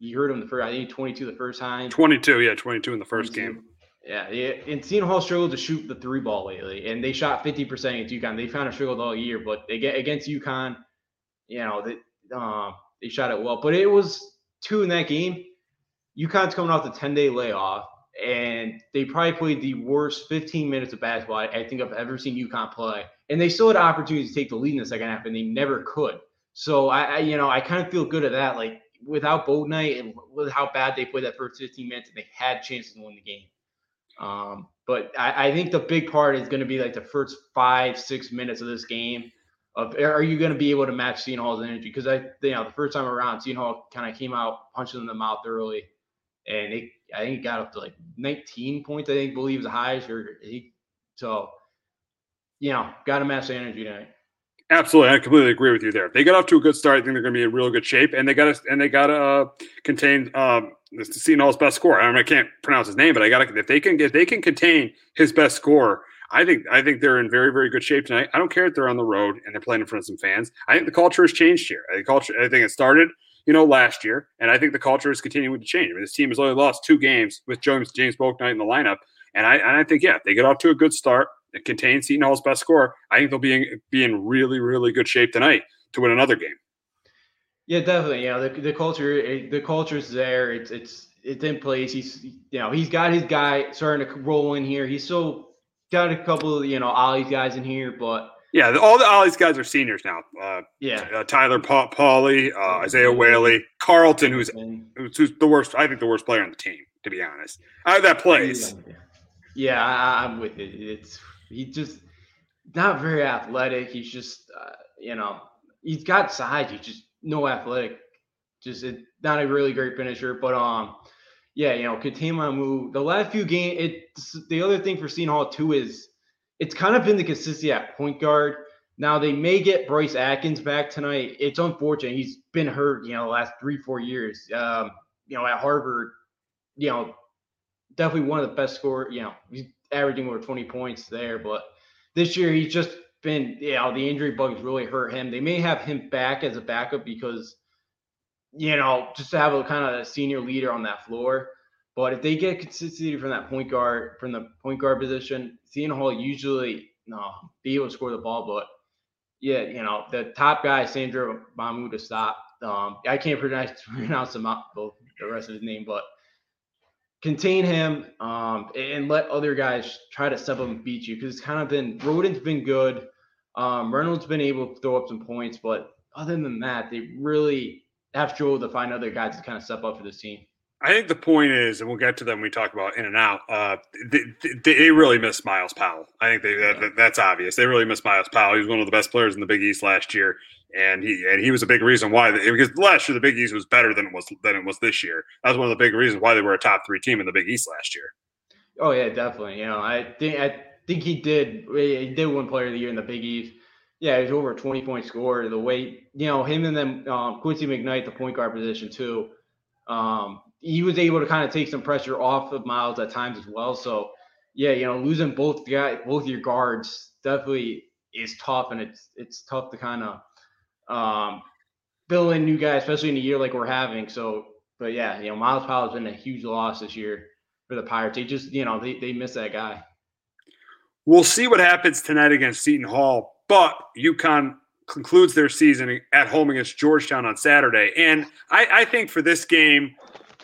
you heard him the first, I think 22 the first time. 22, yeah, 22 in the first 22. game. Yeah, yeah, and Seton Hall struggled to shoot the three ball lately, and they shot 50% against UConn. They kind of struggled all year, but they get against UConn, you know, they, um, they shot it well. But it was two in that game. UConn's coming off the 10 day layoff, and they probably played the worst 15 minutes of basketball I think I've ever seen UConn play. And they still had opportunities to take the lead in the second half, and they never could. So I, I you know, I kind of feel good at that. Like without Bouknight and with how bad they played that first 15 minutes, and they had chances to win the game. Um, but I, I, think the big part is going to be like the first five, six minutes of this game. Of are you going to be able to match Seton Hall's energy? Because I, you know, the first time around, Seton Hall kind of came out punching in the mouth early, and it, I think it got up to like 19 points. I think believe the highest, or he, so you know, got match the energy tonight. Absolutely, I completely agree with you there. They got off to a good start. I think they're going to be in real good shape, and they got to and they got to uh, contain um, Seton Hall's best score. I, mean, I can't pronounce his name, but I got if they can if they can contain his best score. I think I think they're in very very good shape tonight. I don't care if they're on the road and they're playing in front of some fans. I think the culture has changed here. I think culture. I think it started you know last year, and I think the culture is continuing to change. I mean, this team has only lost two games with James James Bouknight in the lineup, and I and I think yeah, they get off to a good start it contains Seton Hall's best score, I think they'll be in, be in really, really good shape tonight to win another game. Yeah, definitely. Yeah, the, the culture, the culture's there. It's it's it's in place. He's you know he's got his guy starting to roll in here. He's still got a couple of you know Ollie's guys in here, but yeah, all the Ollie's guys are seniors now. Uh, yeah, uh, Tyler pa- Polley, uh, Isaiah Whaley, Carlton, who's who's the worst. I think the worst player on the team, to be honest. Uh, that plays. Yeah, I, I'm with it. It's he just not very athletic. He's just, uh, you know, he's got size. He's just no athletic. Just a, not a really great finisher. But um, yeah, you know, Katema move the last few games. It's the other thing for Seton Hall too is it's kind of been the consistency at point guard. Now they may get Bryce Atkins back tonight. It's unfortunate. He's been hurt, you know, the last three, four years. Um, you know, at Harvard, you know, definitely one of the best score. You know, he's averaging over 20 points there, but this year he's just been, you know, the injury bugs really hurt him. They may have him back as a backup because, you know, just to have a kind of a senior leader on that floor. But if they get consistency from that point guard, from the point guard position, Seton Hall usually no be able to score the ball. But yeah, you know, the top guy, Sandro Mamu to stop. Um, I can't pronounce pronounce him both the rest of his name, but contain him um, and let other guys try to step up and beat you because it's kind of been Rhoden's been good. Um, Reynolds been able to throw up some points, but other than that, they really have struggled to find other guys to kind of step up for this team. I think the point is, and we'll get to them. When we talk about in and out. Uh, they, they, they, really miss Myles Powell. I think they, yeah. that, that's obvious. They really miss Myles Powell. He was one of the best players in the Big East last year, and he and he was a big reason why. Because last year the Big East was better than it was than it was this year. That was one of the big reasons why they were a top three team in the Big East last year. Oh yeah, definitely. You know, I think I think he did. He did win Player of the Year in the Big East. Yeah, he was over a twenty point scorer. The way you know him and then um, Quincy McKnight, the point guard position too. Um, he was able to kind of take some pressure off of Myles at times as well. So yeah, you know, losing both guy both your guards definitely is tough, and it's it's tough to kind of um, fill in new guys, especially in a year like we're having. So, but yeah, you know, Myles Powell has been a huge loss this year for the Pirates. They just you know they they miss that guy. We'll see what happens tonight against Seton Hall, but UConn concludes their season at home against Georgetown on Saturday, and I, I think for this game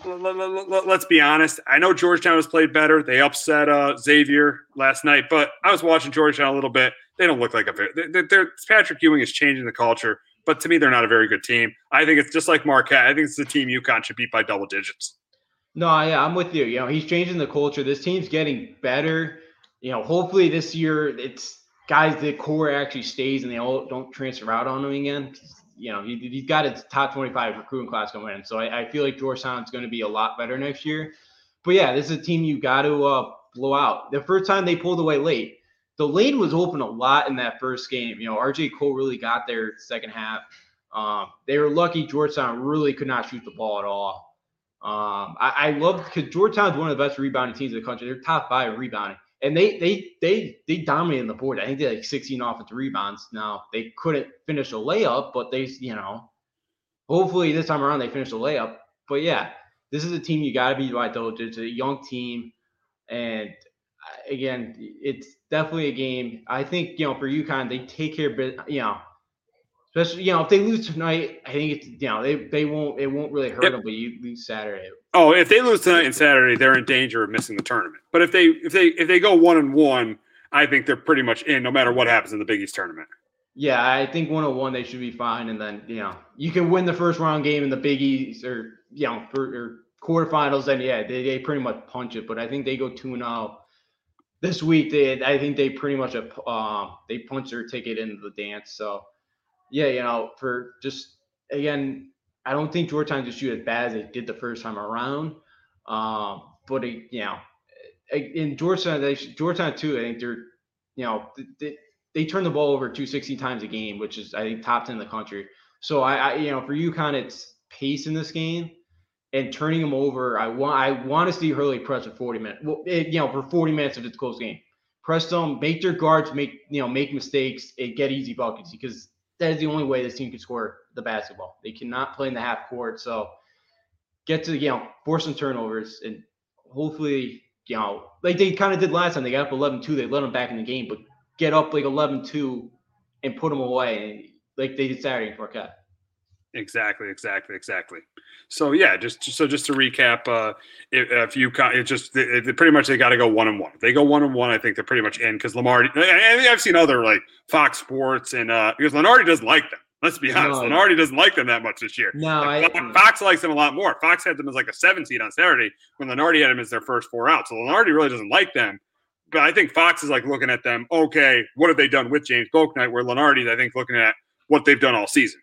let's be honest. I know Georgetown has played better. They upset uh, Xavier last night, but I was watching Georgetown a little bit. They don't look like a they're, they're, Patrick Ewing is changing the culture, but to me, they're not a very good team. I think it's just like Marquette. I think it's the team UConn should beat by double digits. No, yeah, I'm with you. You know, he's changing the culture. This team's getting better. You know, hopefully this year it's guys the core actually stays and they all don't transfer out on them again you know, he, he's got his top 25 recruiting class going in. So I, I feel like Georgetown's going to be a lot better next year. But yeah, this is a team you got to uh, blow out. The first time they pulled away late, the lane was open a lot in that first game. You know, RJ Cole really got there second half. Um, they were lucky Georgetown really could not shoot the ball at all. Um, I, I love because Georgetown's one of the best rebounding teams in the country. They're top five rebounding and they they they they dominated the board. I think they had like 16 offensive rebounds. Now they couldn't finish a layup, but they you know, hopefully this time around they finish a layup. But yeah, this is a team you got to be right though. It's a young team, and uh, again, it's definitely a game. I think you know for UConn they take care of you know. Especially, you know, if they lose tonight, I think it's you know they, they won't it won't really hurt yep. them. But you lose Saturday, Oh, if they lose tonight and Saturday, they're in danger of missing the tournament. But if they if they if they go one and one, I think they're pretty much in no matter what happens in the Big East tournament. Yeah, I think one on one they should be fine, and then you know you can win the first round game in the Big East or you know for or quarterfinals. Then yeah, they, they pretty much punch it. But I think they go two and zero this week. They I think they pretty much uh, they punch their ticket into the dance. So yeah, you know for just again I don't think Georgetown just shoot as bad as they did the first time around. Um, but it, you know, in Georgetown, they Georgetown too. I think they're, you know, they, they turn the ball over 260 times a game, which is I think top 10 in the country. So I, I you know, for UConn, it's pace in this game and turning them over. I want I want to see Hurley press for 40 minutes. Well, it, you know, for 40 minutes if it's close game. Press them, make their guards make you know make mistakes and get easy buckets because that is the only way this team can score the basketball. They cannot play in the half court. So get to, you know, force some turnovers and hopefully, you know, like they kind of did last time. They got up 11 2. They let them back in the game, but get up like 11 2 and put them away like they did Saturday in Marquette. Exactly, exactly, exactly. So yeah, just so just to recap, uh, if, if you it just pretty much they got to go one and one. If they go one and one, I think they're pretty much in because Lamar. I've seen other like Fox Sports and uh, because Lunardi doesn't like them. Let's be honest, no. Doesn't like them that much this year. No, like, I, Fox likes them a lot more. Fox had them as like a 17 on Saturday when Lunardi had them as their first four out. So Lunardi really doesn't like them. But I think Fox is like looking at them. Okay, what have they done with James Bouknight? Where Lunardi, I think, looking at what they've done all season.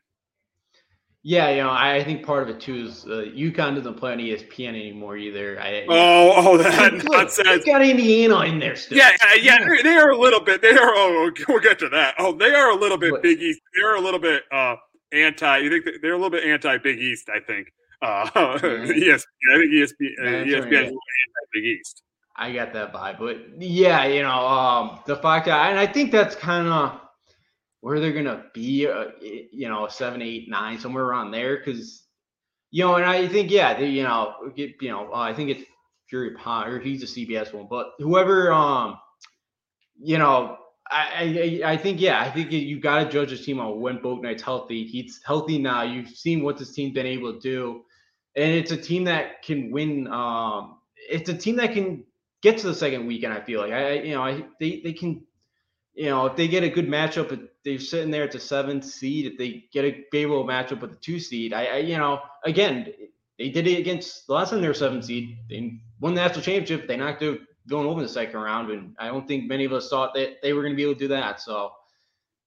Yeah, you know, I think part of it too is uh, UConn doesn't play on ESPN anymore either. I, oh, oh, that nonsense. Got Indiana in there still. Yeah, yeah, yeah. They are a little bit. They are. Oh, we'll get to that. Oh, they are a little bit Big East. They're a little bit uh, anti. You think they're a little bit anti Big East? I think. Uh, yes, I think ESPN, uh, ESPN is Big East. I got that vibe, but yeah, you know, um, the fact that, and I think that's kind of where they're gonna be, uh, you know, seven, eight, nine, somewhere around there, because you know, and I think yeah, they, you know, get, you know, uh, I think it's Jerry Palm he's a CBS one, but whoever, um, you know, I, I, I think yeah, I think you got to judge this team on when Bouknight's healthy. He's healthy now. You've seen what this team's been able to do, and it's a team that can win. Um, it's a team that can get to the second weekend. I feel like I, you know, I they they can, you know, if they get a good matchup, they're sitting there at the seventh seed. If they get a favorable matchup with the two seed, I, I you know, again, they did it against the last time they were seventh seed. They won the national championship. They knocked out going over the second round, and I don't think many of us thought that they were going to be able to do that. So,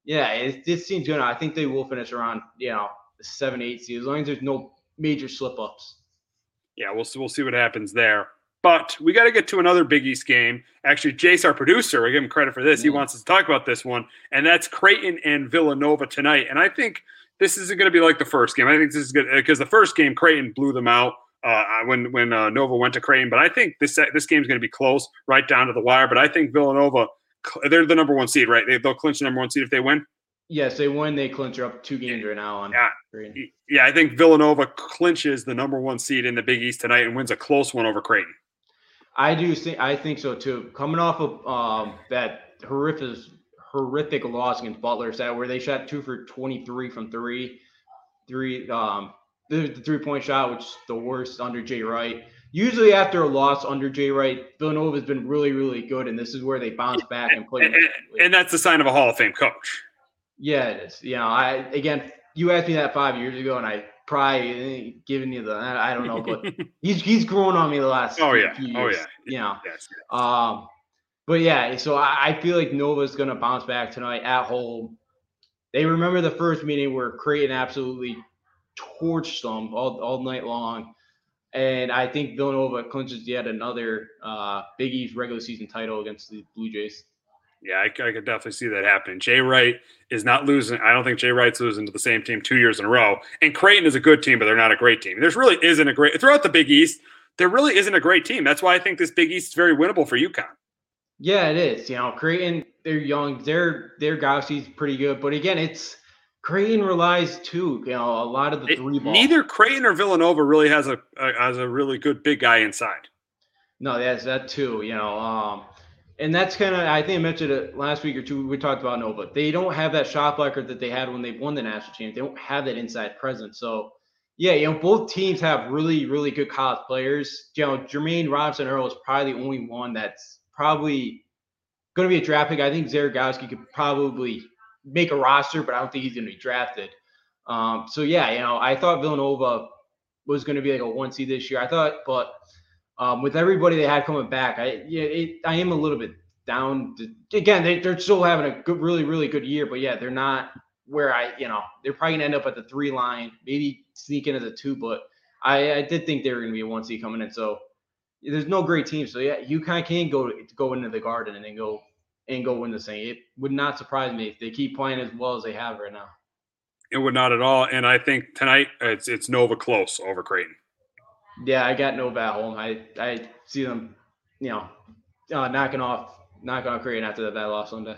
yeah, it, it seems good. I think they will finish around, you know, the seven, eight seed as long as there's no major slip ups. Yeah, we'll see, we'll see what happens there. But we got to get to another Big East game. Actually, Jace, our producer, I give him credit for this. He wants us to talk about this one, and that's Creighton and Villanova tonight. And I think this isn't going to be like the first game. I think this is good because the first game Creighton blew them out uh, when when uh, Nova went to Creighton. But I think this this game is going to be close, right down to the wire. But I think Villanova, they're the number one seed, right? They, they'll clinch the number one seed if they win. Yes, they win. They clinch up two games right now on. Yeah, Creighton. yeah. I think Villanova clinches the number one seed in the Big East tonight and wins a close one over Creighton. I do think I think so too. Coming off of um, that horrific horrific loss against Butler, that where they shot two for twenty three from three, three um the, the three point shot, which is the worst under Jay Wright. Usually after a loss under Jay Wright, Villanova has been really really good, and this is where they bounce back and play. And, and, and that's the sign of a Hall of Fame coach. Yeah, it is. You know, I again, you asked me that five years ago, and I probably giving you the I don't know, but he's he's grown on me the last oh yeah oh years, yeah you know. Yes, yes. Um, but yeah, so I, I feel like Nova's gonna bounce back tonight at home. They remember the first meeting where Creighton absolutely torched them all, all night long. And I think Villanova clinches yet another uh, Big East regular season title against the Blue Jays. Yeah, I, I, could definitely see that happening. Jay Wright is not losing. I don't think Jay Wright's losing to the same team two years in a row. And Creighton is a good team, but they're not a great team. There's really isn't a great throughout the Big East. There really isn't a great team. That's why I think this Big East is very winnable for UConn. Yeah, it is. You know, Creighton, they're young. Their their Gaussi's pretty good, but again, it's Creighton relies too. You know, a lot of the three ball. Neither Creighton or Villanova really has a, a has a really good big guy inside. No, that's that too. You know, um, and that's kind of I think I mentioned it last week or two. We talked about Nova. They don't have that shot blocker that they had when they won the national championship. They don't have that inside presence. So yeah, you know, both teams have really, really good college players. You know, Jeremiah Robinson Earl is probably the only one that's probably going to be a draft pick. I think Zegarowski could probably make a roster, but I don't think he's going to be drafted. Um, so yeah, you know, I thought Villanova was going to be like a one seed this year. I thought, but um, with everybody they had coming back, I yeah, it, I am a little bit down. To, again, they, they're still having a good, really, really good year, but yeah, they're not where I, you know, they're probably gonna end up at the three line, maybe sneak in as a two, but I, I did think they were gonna be a one seed coming in. So there's no great team. So yeah, you kind of can go go into the garden and then go and go win the thing. It would not surprise me if they keep playing as well as they have right now. It would not at all. And I think tonight it's it's Nova close over Creighton. Yeah, I got no home. I I see them, you know, uh, knocking off knocking off Creighton after that bad loss Sunday.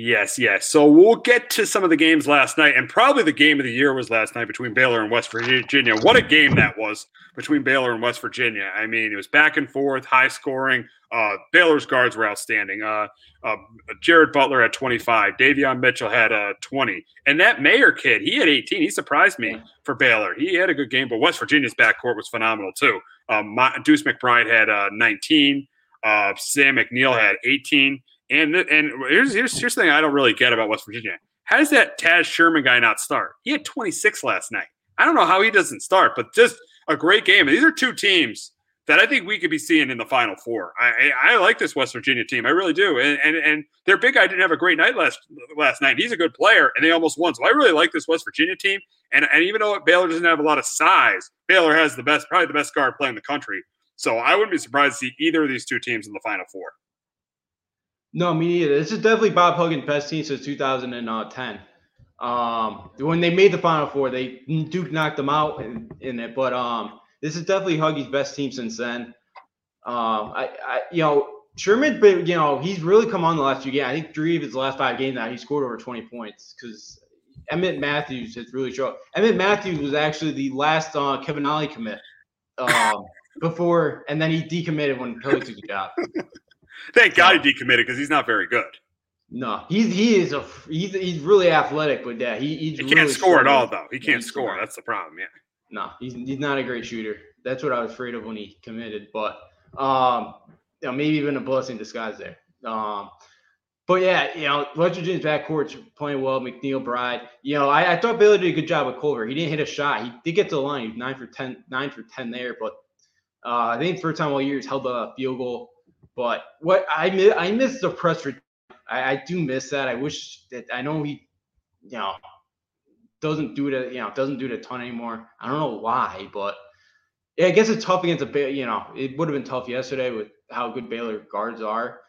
Yes, yes. So we'll get to some of the games last night, and probably the game of the year was last night between Baylor and West Virginia. What a game that was between Baylor and West Virginia. I mean, it was back and forth, high scoring. Uh, Baylor's guards were outstanding. Uh, uh, Jared Butler had 25. Davion Mitchell had uh, 20. And that Mayer kid, he had 18. He surprised me for Baylor. He had a good game, but West Virginia's backcourt was phenomenal too. Um, Deuce McBride had uh, 19. Uh, Sean McNeil had 18. And and here's, here's here's the thing I don't really get about West Virginia. How does that Taz Sherman guy not start? He had 26 last night. I don't know how he doesn't start, but just a great game. These are two teams that I think we could be seeing in the Final Four. I, I, I like this West Virginia team, I really do. And, and and their big guy didn't have a great night last last night. He's a good player, and they almost won. So I really like this West Virginia team. And and even though Baylor doesn't have a lot of size, Baylor has the best, probably the best guard playing the country. So I wouldn't be surprised to see either of these two teams in the Final Four. No, me neither. This is definitely Bob Huggins' best team since 2010. Um, when they made the Final Four, they Duke knocked them out in, in it, but um, this is definitely Huggy's best team since then. Um, I, I, you know, Sherman, but you know, he's really come on the last few games. I think three of his last five games now, he scored over 20 points because Emmitt Matthews has really shown. Emmitt Matthews was actually the last uh, Kevin Ollie commit um, before, and then he decommitted when Kelly took the job. Thank God he decommitted because he's not very good. No, he's he is a he's he's really athletic, but yeah, he he can't really score at all though. He can't score. That's the problem. Yeah. No, he's he's not a great shooter. That's what I was afraid of when he committed. But um, you know, maybe even a blessing in disguise there. Um, but yeah, you know, West Virginia's backcourt's playing well. McNeil, Bride. You know, I, I thought Baylor did a good job with Culver. He didn't hit a shot. He did get to the line. He was nine for 10, nine for 10 there. But uh, I think first time all year he's held a field goal. But what I miss, I miss the press. I, I do miss that. I wish that I know he, you know, doesn't do it. You know, doesn't do it a ton anymore. I don't know why, but yeah, I guess it's tough against a you know, it would have been tough yesterday with how good Baylor guards are.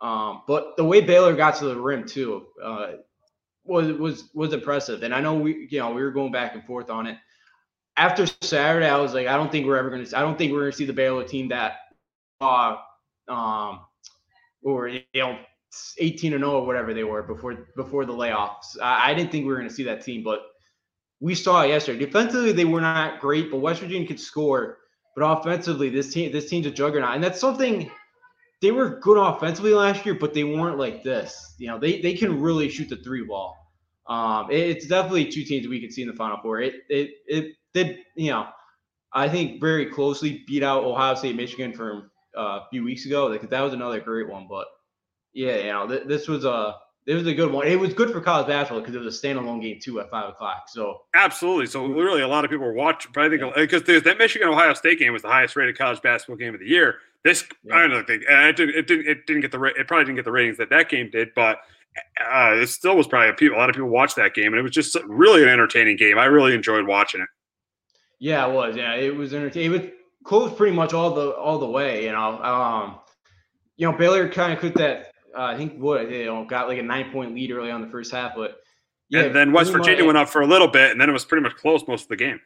Um, but the way Baylor got to the rim too uh, was was was impressive. And I know we you know we were going back and forth on it. After Saturday, I was like, I don't think we're ever going to. I don't think we're going to see the Baylor team that, uh, um, or you know, 18 and 0 or whatever they were before before the layoffs. I, I didn't think we were going to see that team, but we saw it yesterday. Defensively, they were not great, but West Virginia could score. But offensively, this team this team's a juggernaut, and that's something they were good offensively last year, but they weren't like this. You know, they they can really shoot the three ball. Um, it, it's definitely two teams we could see in the Final Four. It it it did you know, I think very closely beat out Ohio State, Michigan from uh, a few weeks ago. Like that was another great one. But yeah, you know, th- this was a it was a good one. It was good for college basketball because it was a standalone game too at five o'clock. So absolutely. So literally, a lot of people were watching. But I think because yeah. that Michigan Ohio State game was the highest rated college basketball game of the year. This yeah. I don't think it didn't. It didn't. It didn't get the. It probably didn't get the ratings that that game did, but. Uh, it still was probably a, people, a lot of people watched that game, and it was just really an entertaining game. I really enjoyed watching it. Yeah, it was. Yeah, it was entertaining. It was close pretty much all the all the way. You know, um, you know, Baylor kind of put that uh, I think what you know got like a nine point lead early on the first half, but yeah. And then West Virginia went up for a little bit, and then it was pretty much close most of the game.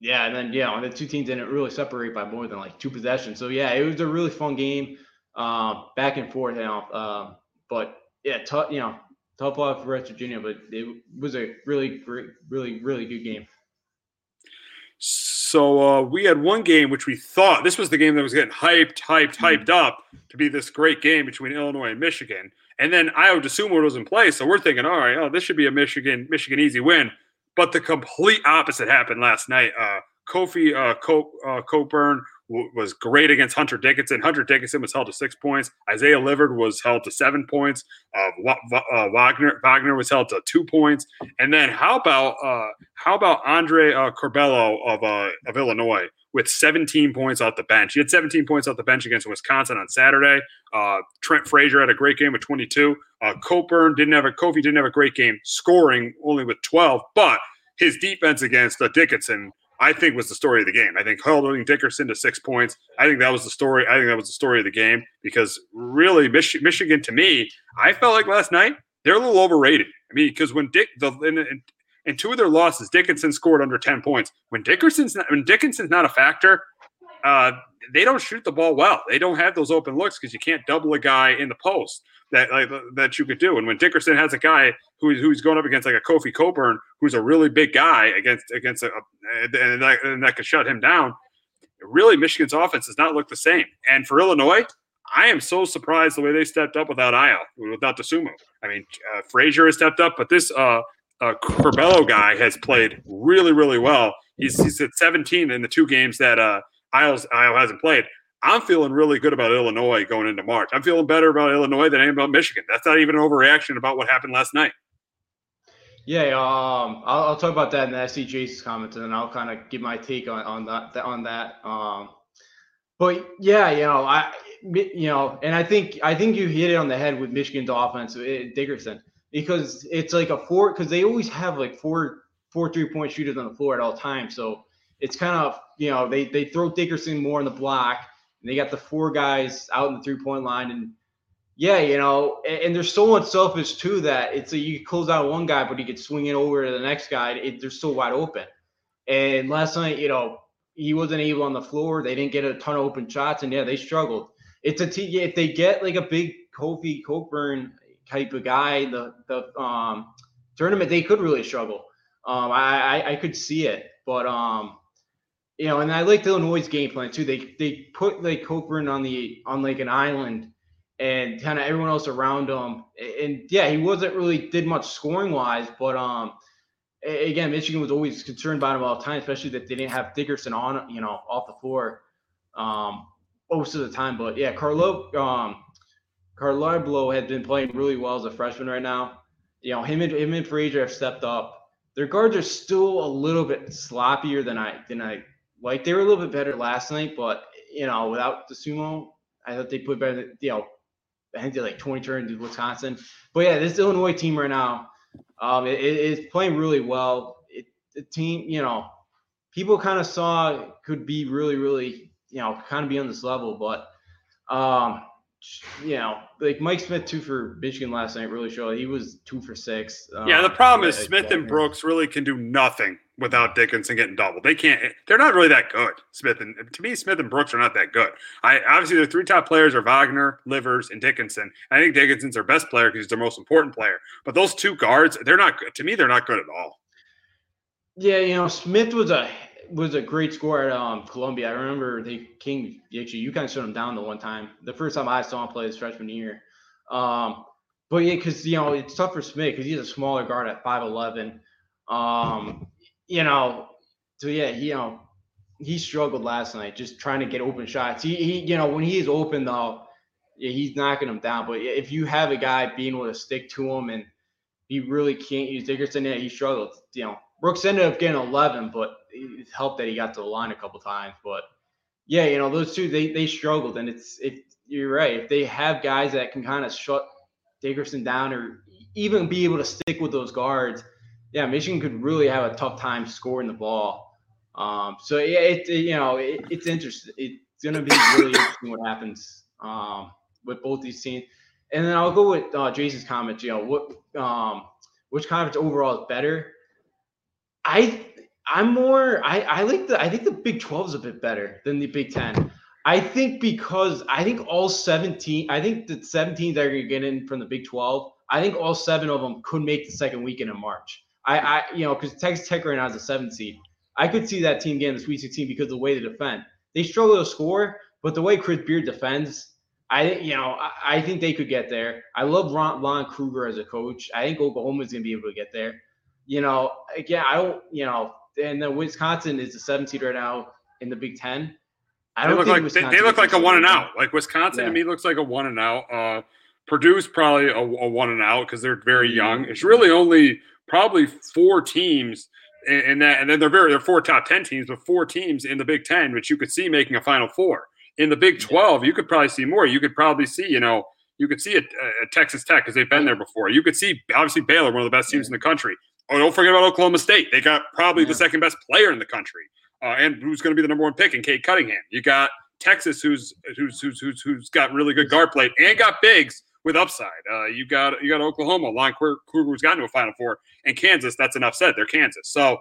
Yeah, and then yeah, and the two teams didn't really separate by more than like two possessions. So yeah, it was a really fun game, um, back and forth. You know, um, but yeah, tough. You know, tough off for West Virginia, but it was a really great, really, really good game. So uh, we had one game which we thought this was the game that was getting hyped, hyped, hmm. hyped up to be this great game between Illinois and Michigan. And then Ayo Dosunmu was in play, so we're thinking, all right, oh, this should be a Michigan Michigan easy win. But the complete opposite happened last night. Uh, Kofi uh, uh, Was great against Hunter Dickinson. Hunter Dickinson was held to six points. Isaiah Livers was held to seven points. Uh, uh, Wagner Wagner was held to two points. And then how about uh, how about Andre uh, Curbelo of uh, of Illinois with 17 points off the bench? He had 17 points off the bench against Wisconsin on Saturday. Uh, Trent Frazier had a great game with 22. Uh, Cockburn didn't have a Kofi didn't have a great game scoring only with 12, but his defense against uh, Dickinson I think was the story of the game. I think holding Dickerson to six points. I think that was the story. I think that was the story of the game because really, Mich- Michigan to me, I felt like last night they're a little overrated. I mean, because when Dick the in, in, in, two of their losses, Dickinson scored under ten points. When Dickerson's not, when Dickinson's not a factor, uh, they don't shoot the ball well. They don't have those open looks because you can't double a guy in the post that like, that you could do. And when Dickerson has a guy who, who's going up against like a Kofi Cockburn, who's a really big guy against against a, and, that, and that could shut him down. Really, Michigan's offense does not look the same. And for Illinois, I am so surprised the way they stepped up without Ayo, without Dosunmu. I mean, uh, Frazier has stepped up, but this uh, uh, Curbelo guy has played really, really well. He's, he's at 17 in the two games that uh, Ayo, Ayo hasn't played. I'm feeling really good about Illinois going into March. I'm feeling better about Illinois than I am about Michigan. That's not even an overreaction about what happened last night. Yeah, um, I'll, I'll, talk about that in the SC Jason's comments, and then I'll kind of give my take on, on that on that. Um, but yeah, you know, I you know, and I think I think you hit it on the head with Michigan's offense, eh, Dickerson, because it's like a four because they always have like four four three point shooters on the floor at all times. So it's kind of you know they they throw Dickerson more in the block, and they got the four guys out in the three point line, and Yeah, you know, and, and they're so unselfish too that it's a, you close out one guy, but he could swing it over to the next guy. It, they're so wide open. And last night, you know, he wasn't able on the floor. They didn't get a ton of open shots, and yeah, they struggled. It's a t- if they get like a big Kofi Cockburn type of guy, the the um, tournament, they could really struggle. Um, I, I I could see it, but um, you know, and I like Illinois' game plan too. They they put like Cockburn on the on like an island and kind of everyone else around him. And yeah, he wasn't really did much scoring wise, but um, again, Michigan was always concerned about him all the time, especially that they didn't have Dickerson on, you know, off the floor um, most of the time. But yeah, Carlo um, Carlo had been playing really well as a freshman right now. You know, him and him and Frazier have stepped up. Their guards are still a little bit sloppier than I than I like. They were a little bit better last night, but you know, without the sumo, I thought they put better. You know, I think they're like 20 turns to Wisconsin. But yeah, this Illinois team right now um, it, it is playing really well. It, the team, you know, people kind of saw could be really, really, you know, kind of be on this level, but um, you know, like Mike Smith two for Michigan last night really showed he was two for six. Um, yeah, the problem is Smith and Brooks really can do nothing without Dickinson getting doubled. They can't. They're not really that good. Smith and to me, Smith and Brooks are not that good. I obviously the three top players are Wagner, Livers, and Dickinson. I think Dickinson's their best player because he's their most important player. But those two guards, they're not. To me, they're not good at all. Yeah, you know, Smith was a was a great scorer at um, Columbia. I remember they came actually you kind of shut him down the one time. The first time I saw him play his freshman year. Um, but yeah, because you know it's tough for Smith because he's a smaller guard at five eleven. Um, you know, so yeah, he, you know, he struggled last night just trying to get open shots. He, he you know, when he is open though, yeah, he's knocking them down. But if you have a guy being able to stick to him and he really can't use Dickerson, yeah, he struggled. You know, Brooks ended up getting 11, but it helped that he got to the line a couple times. But yeah, you know, those two they they struggled, and it's it. You're right. If they have guys that can kind of shut Dickerson down or even be able to stick with those guards, yeah, Michigan could really have a tough time scoring the ball. Um, so yeah, it, it you know it, it's interesting. It's gonna be really interesting what happens um, with both these teams. And then I'll go with uh, Jason's comment. You know what um, which conference overall is better? I I'm more I, I like the I think the Big 12 is a bit better than the Big 10. I think because I think all 17 I think the 17 that are going to get in from the Big 12, I think all seven of them could make the second weekend in March. I, I you know because Texas Tech right now is a seven seed. I could see that team getting the Sweet 16 because of the way they defend. They struggle to score, but the way Chris Beard defends, I you know I, I think they could get there. I love Lon, Kruger as a coach. I think Oklahoma is going to be able to get there you know, again, I don't, you know, and then Wisconsin is the seven seed right now in the Big Ten. I don't they look like they, they, look like a one and out. Like Wisconsin yeah. to me looks like a one and out. Uh, Purdue's probably a, a one and out because they're very mm-hmm. young. It's really only probably four teams and that, and then they're very they're four top ten teams, but four teams in the Big Ten, which you could see making a Final Four. In the Big Twelve, you could probably see more. You could probably see, you know, you could see a, a Texas Tech because they've been there before. You could see obviously Baylor, one of the best teams in the country. Oh, don't forget about Oklahoma State. They got probably yeah. the second best player in the country, uh, and who's going to be the number one pick in Cade Cunningham. You got Texas, who's who's who's who's, who's got really good guard play and got bigs with upside. Uh, you got you got Oklahoma, Lon Kruger, who's gotten to a Final Four, and Kansas. That's enough said. They're Kansas. So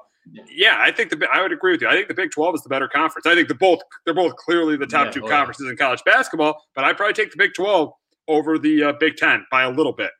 yeah, I think the I would agree with you. I think the Big Twelve is the better conference. I think the both they're both clearly the top yeah, two oh, conferences yeah. in college basketball. But I probably take the Big Twelve over the uh, Big Ten by a little bit.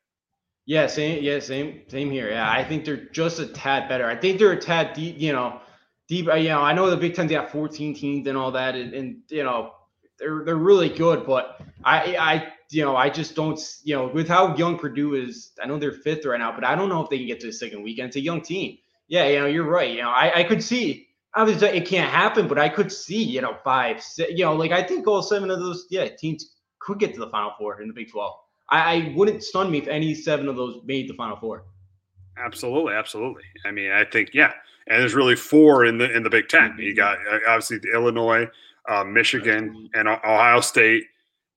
Yeah, same. Yeah, same. Same here. Yeah, I think they're just a tad better. I think they're a tad deep. You know, deep. Uh, you know, I know the Big Ten's got 14 teams and all that, and, and you know, they're they're really good. But I I you know I just don't you know with how young Purdue is. I know they're fifth right now, but I don't know if they can get to the second weekend. It's a young team. Yeah, you know, you're right. You know, I I could see. Obviously, it can't happen, but I could see, you know, five, six, you know, like I think all seven of those, yeah, teams could get to the Final Four in the Big 12. I, I wouldn't stun me if any seven of those made the Final Four. Absolutely, absolutely. I mean, I think yeah, and there's really four in the in the Big 10 You got uh, obviously Illinois, uh, Michigan, and Ohio State,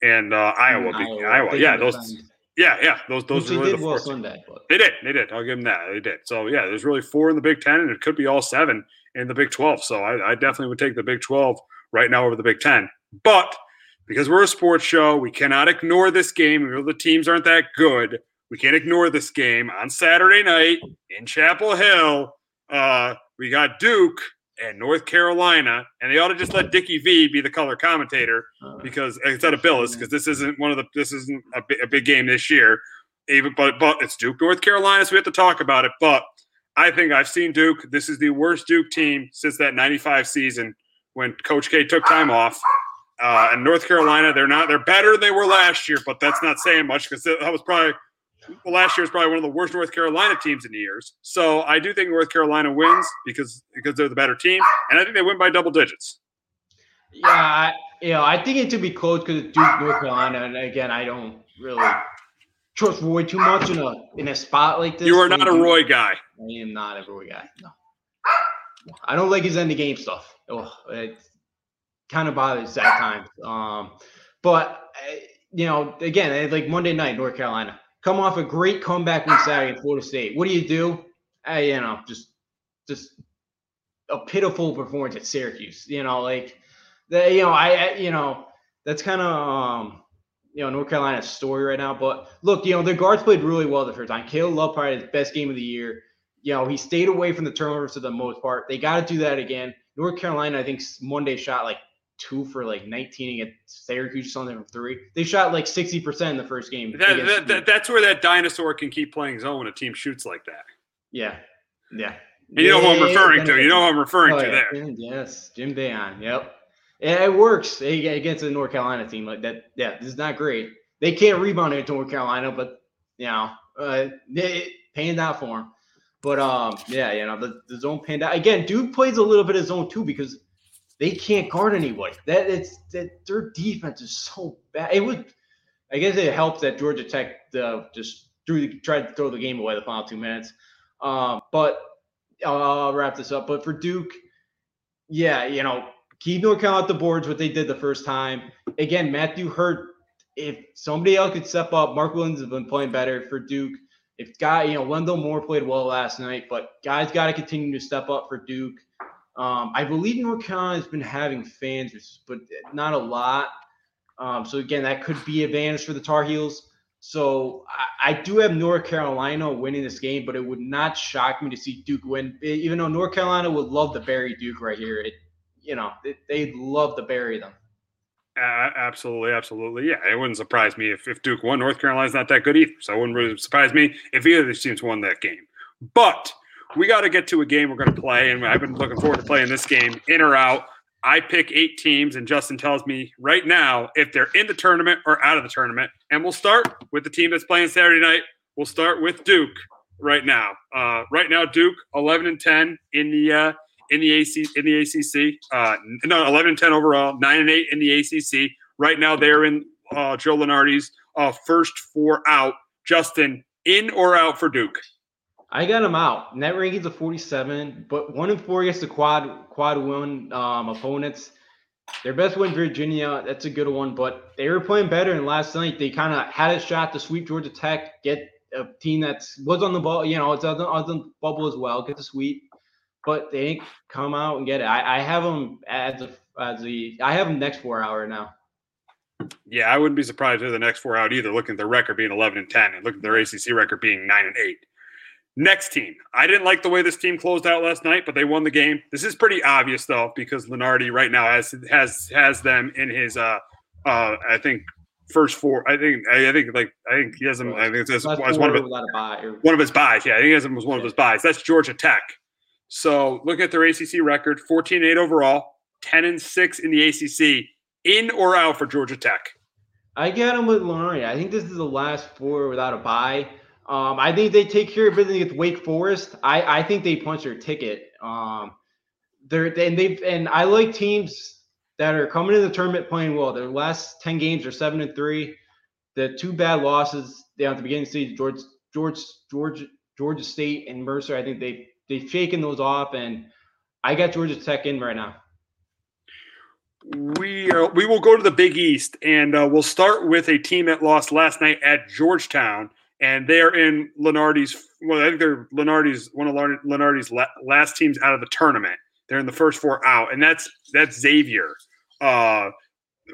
and uh, Iowa. Iowa, Iowa. yeah, those. Yeah, yeah, those those are really the four. Sunday, but. They did, they did. I'll give them that. They did. So yeah, there's really four in the Big Ten, and it could be all seven in the Big Twelve. So I, I definitely would take the Big Twelve right now over the Big Ten. But because we're a sports show, we cannot ignore this game. The teams aren't that good. We can't ignore this game on Saturday night in Chapel Hill. Uh, we got Duke and North Carolina, and they ought to just let Dickie V be the color commentator because instead of Bilas, because this isn't one of the this isn't a, a big game this year. Even but but it's Duke, North Carolina, so we have to talk about it. But I think I've seen Duke. This is the worst Duke team since that '95 season when Coach K took time off. Uh, and North Carolina, they're not they're better than they were last year, but that's not saying much because that was probably last year was probably one of the worst North Carolina teams in years. So I do think North Carolina wins because because they're the better team, and I think they win by double digits. Yeah, I, you know, I think it to be close because Duke, North Carolina, and again, I don't really trust Roy too much in a in a spot like this. You are not a Roy guy. I am not a Roy guy. No, I don't like his end of game stuff. Oh, it kind of bothers at times. Um, but eh, you know, again, like Monday night, North Carolina come off a great comeback win Saturday at Florida State. What do you do? Uh, you know, just just a pitiful performance at Syracuse. You know, like the you know I, I you know that's kind of um you know North Carolina's story right now. But look, you know the guards played really well the first time. Caleb Love probably his best game of the year. You know he stayed away from the turnovers for the most part. They got to do that again. North Carolina, I think Monday shot like two for like 19 against Syracuse, something from three. They shot like 60% in the first game. That, that, that, that's where that dinosaur can keep playing zone when a team shoots like that. Yeah. Yeah. And you know who I'm referring to. You know who I'm referring oh, to yeah. there. Yes, Jim Boeheim. Yep. And it works against the North Carolina team like that. Yeah, this is not great. They can't rebound against North Carolina, but you know, uh, it panned out for them. But um, yeah, you know, the, the zone panned out again. Duke plays a little bit of zone too because they can't guard anybody. That it's that their defense is so bad. It would, I guess, it helps that Georgia Tech uh, just threw the, tried to throw the game away the final two minutes. Um, but I'll, wrap this up. But for Duke, yeah, you know, keep Carolina at the boards what they did the first time. Again, Matthew Hurt. If somebody else could step up, Mark Williams has been playing better for Duke. If guy, you know, Wendell Moore played well last night, but guys got to continue to step up for Duke. Um, I believe North Carolina has been having fans, but not a lot. Um, so again, that could be advantage for the Tar Heels. So I, I, do have North Carolina winning this game, but it would not shock me to see Duke win. Even though North Carolina would love to bury Duke right here, it you know it, they'd love to bury them. Uh, absolutely, absolutely. Yeah, it wouldn't surprise me if, if Duke won. North Carolina's not that good either, so it wouldn't really surprise me if either of these teams won that game. But we got to get to a game we're going to play, and I've been looking forward to playing this game in or out. I pick eight teams, and Justin tells me right now if they're in the tournament or out of the tournament. And we'll start with the team that's playing Saturday night. We'll start with Duke right now. Uh, right now, Duke eleven and ten in the uh, in the AC in the ACC. Uh, no, eleven and ten overall, nine and eight in the ACC. Right now, they're in uh, Joe Lunardi's uh, first four out. Justin, in or out for Duke? I got them out. Net rankings of 47, but one and four against the quad quad win um, opponents. Their best win, Virginia. That's a good one, but they were playing better. And last night they kind of had a shot to sweep Georgia Tech, get a team that was on the ball. You know, it's on the, on the bubble as well, get the sweep. But they ain't come out and get it. I, I have them as a as the I have them next four hour now. Yeah, I wouldn't be surprised if the next four out either. Looking at their record being 11 and 10, and looking at their ACC record being nine and eight. Next team. I didn't like the way this team closed out last night, but they won the game. This is pretty obvious though, because Lunardi right now has has has them in his uh uh I think first four. I think I think like I think he has them. I think it's one of his one of his buys. Yeah, I think he has them as one of his buys. That's Georgia Tech. So look at their ACC record: 14-8 overall, 10 and six in the ACC. In or out for Georgia Tech? I get them with Lunardi. I think this is the last four without a buy. Um, I think they take care of business with Wake Forest. I, I think they punch their ticket. Um, they're and they've and I like teams that are coming in the tournament playing well. Their last ten games are seven and three. The two bad losses down at the beginning of the season, George George Georgia Georgia State and Mercer. I think they they've shaken those off, and I got Georgia Tech in right now. We uh, we will go to the Big East, and uh, we'll start with a team that lost last night at Georgetown and they're in Lunardi's. Well, I think they're Lunardi's one of Lunardi's last teams out of the tournament. They're in the first four out, and that's that's Xavier. Uh,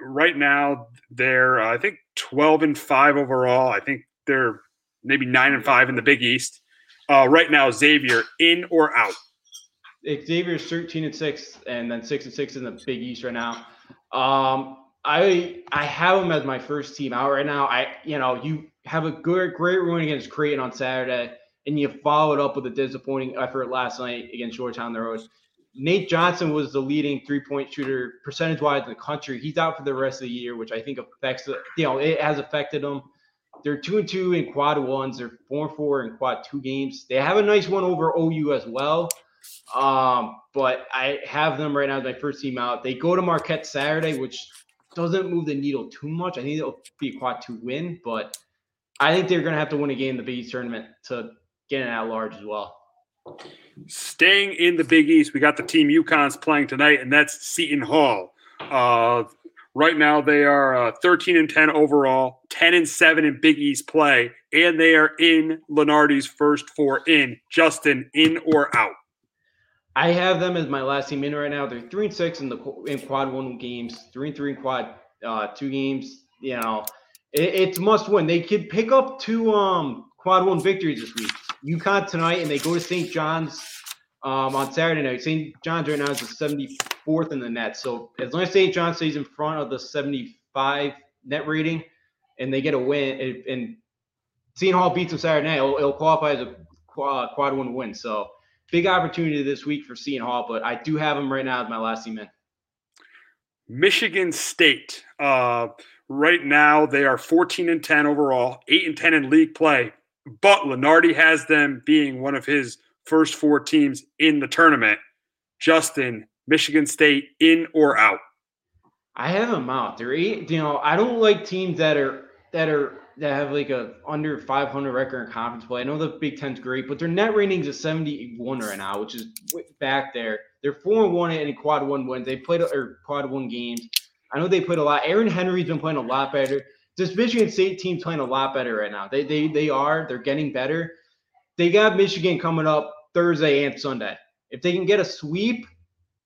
right now they're uh, I think 12 and 5 overall. I think they're maybe 9 and 5 in the Big East. Uh, right now Xavier in or out? Xavier's 13 and 6 and then 6 and 6 in the Big East right now. Um, I I have them as my first team out right now. I you know, you have a good great run against Creighton on Saturday and you follow it up with a disappointing effort last night against Georgetown the road. Nate Johnson was the leading three point shooter percentage wise in the country. He's out for the rest of the year, which I think affects the, you know, it has affected them. They're two and two in quad ones. They're four and four in quad two games. They have a nice one over OU as well. Um, but I have them right now as my first team out. They go to Marquette Saturday, which doesn't move the needle too much. I think it'll be a quad two win, but I think they're going to have to win a game in the Big East tournament to get an at large as well. Staying in the Big East, we got the team UConn's playing tonight, and that's Seton Hall. Uh, right now, they are uh, 13 and 10 overall, 10 and 7 in Big East play, and they are in Lunardi's first four in. Justin, in or out? I have them as my last team in right now. They're three and six in the in quad one games, three and three in quad uh, two games. You know, it, it's must win. They could pick up two um quad one victories this week. UConn tonight, and they go to St. John's um, on Saturday night. St. John's right now is the 74th in the net. So as long as St. John stays in front of the 75 net rating, and they get a win, and Seton Hall beats them Saturday night, it'll, it'll qualify as a quad, one win. So big opportunity this week for Seton Hall, but I do have them right now as my last team in. Michigan State. Uh, right now, they are 14 and 10 overall, 8 and 10 in league play. But Lunardi has them being one of his first four teams in the tournament. Justin, Michigan State in or out? I have them out. They're eight. You know, I don't like teams that are that are that have like a under 500 record in conference play. I know the Big Ten's great, but their net ratings is 71 right now, which is back there. They're four and one in quad one wins. They played or quad one games. I know they played a lot. Aaron Henry's been playing a lot better this Michigan State team playing a lot better right now. They they they are. They're getting better. They got Michigan coming up Thursday and Sunday. If they can get a sweep,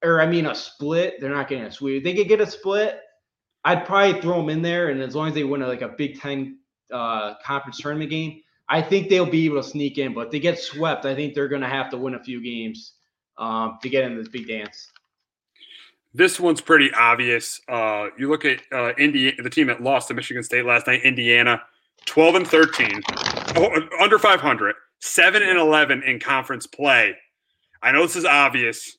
or I mean a split, they're not getting a sweep. If they could get a split, I'd probably throw them in there. And as long as they win a, like a Big Ten uh, conference tournament game, I think they'll be able to sneak in. But if they get swept, I think they're going to have to win a few games um, to get in this big dance. This one's pretty obvious. Uh, you look at uh, Indiana, the team that lost to Michigan State last night, Indiana, 12 and 13, oh, under 500, 7 and 11 in conference play. I know this is obvious.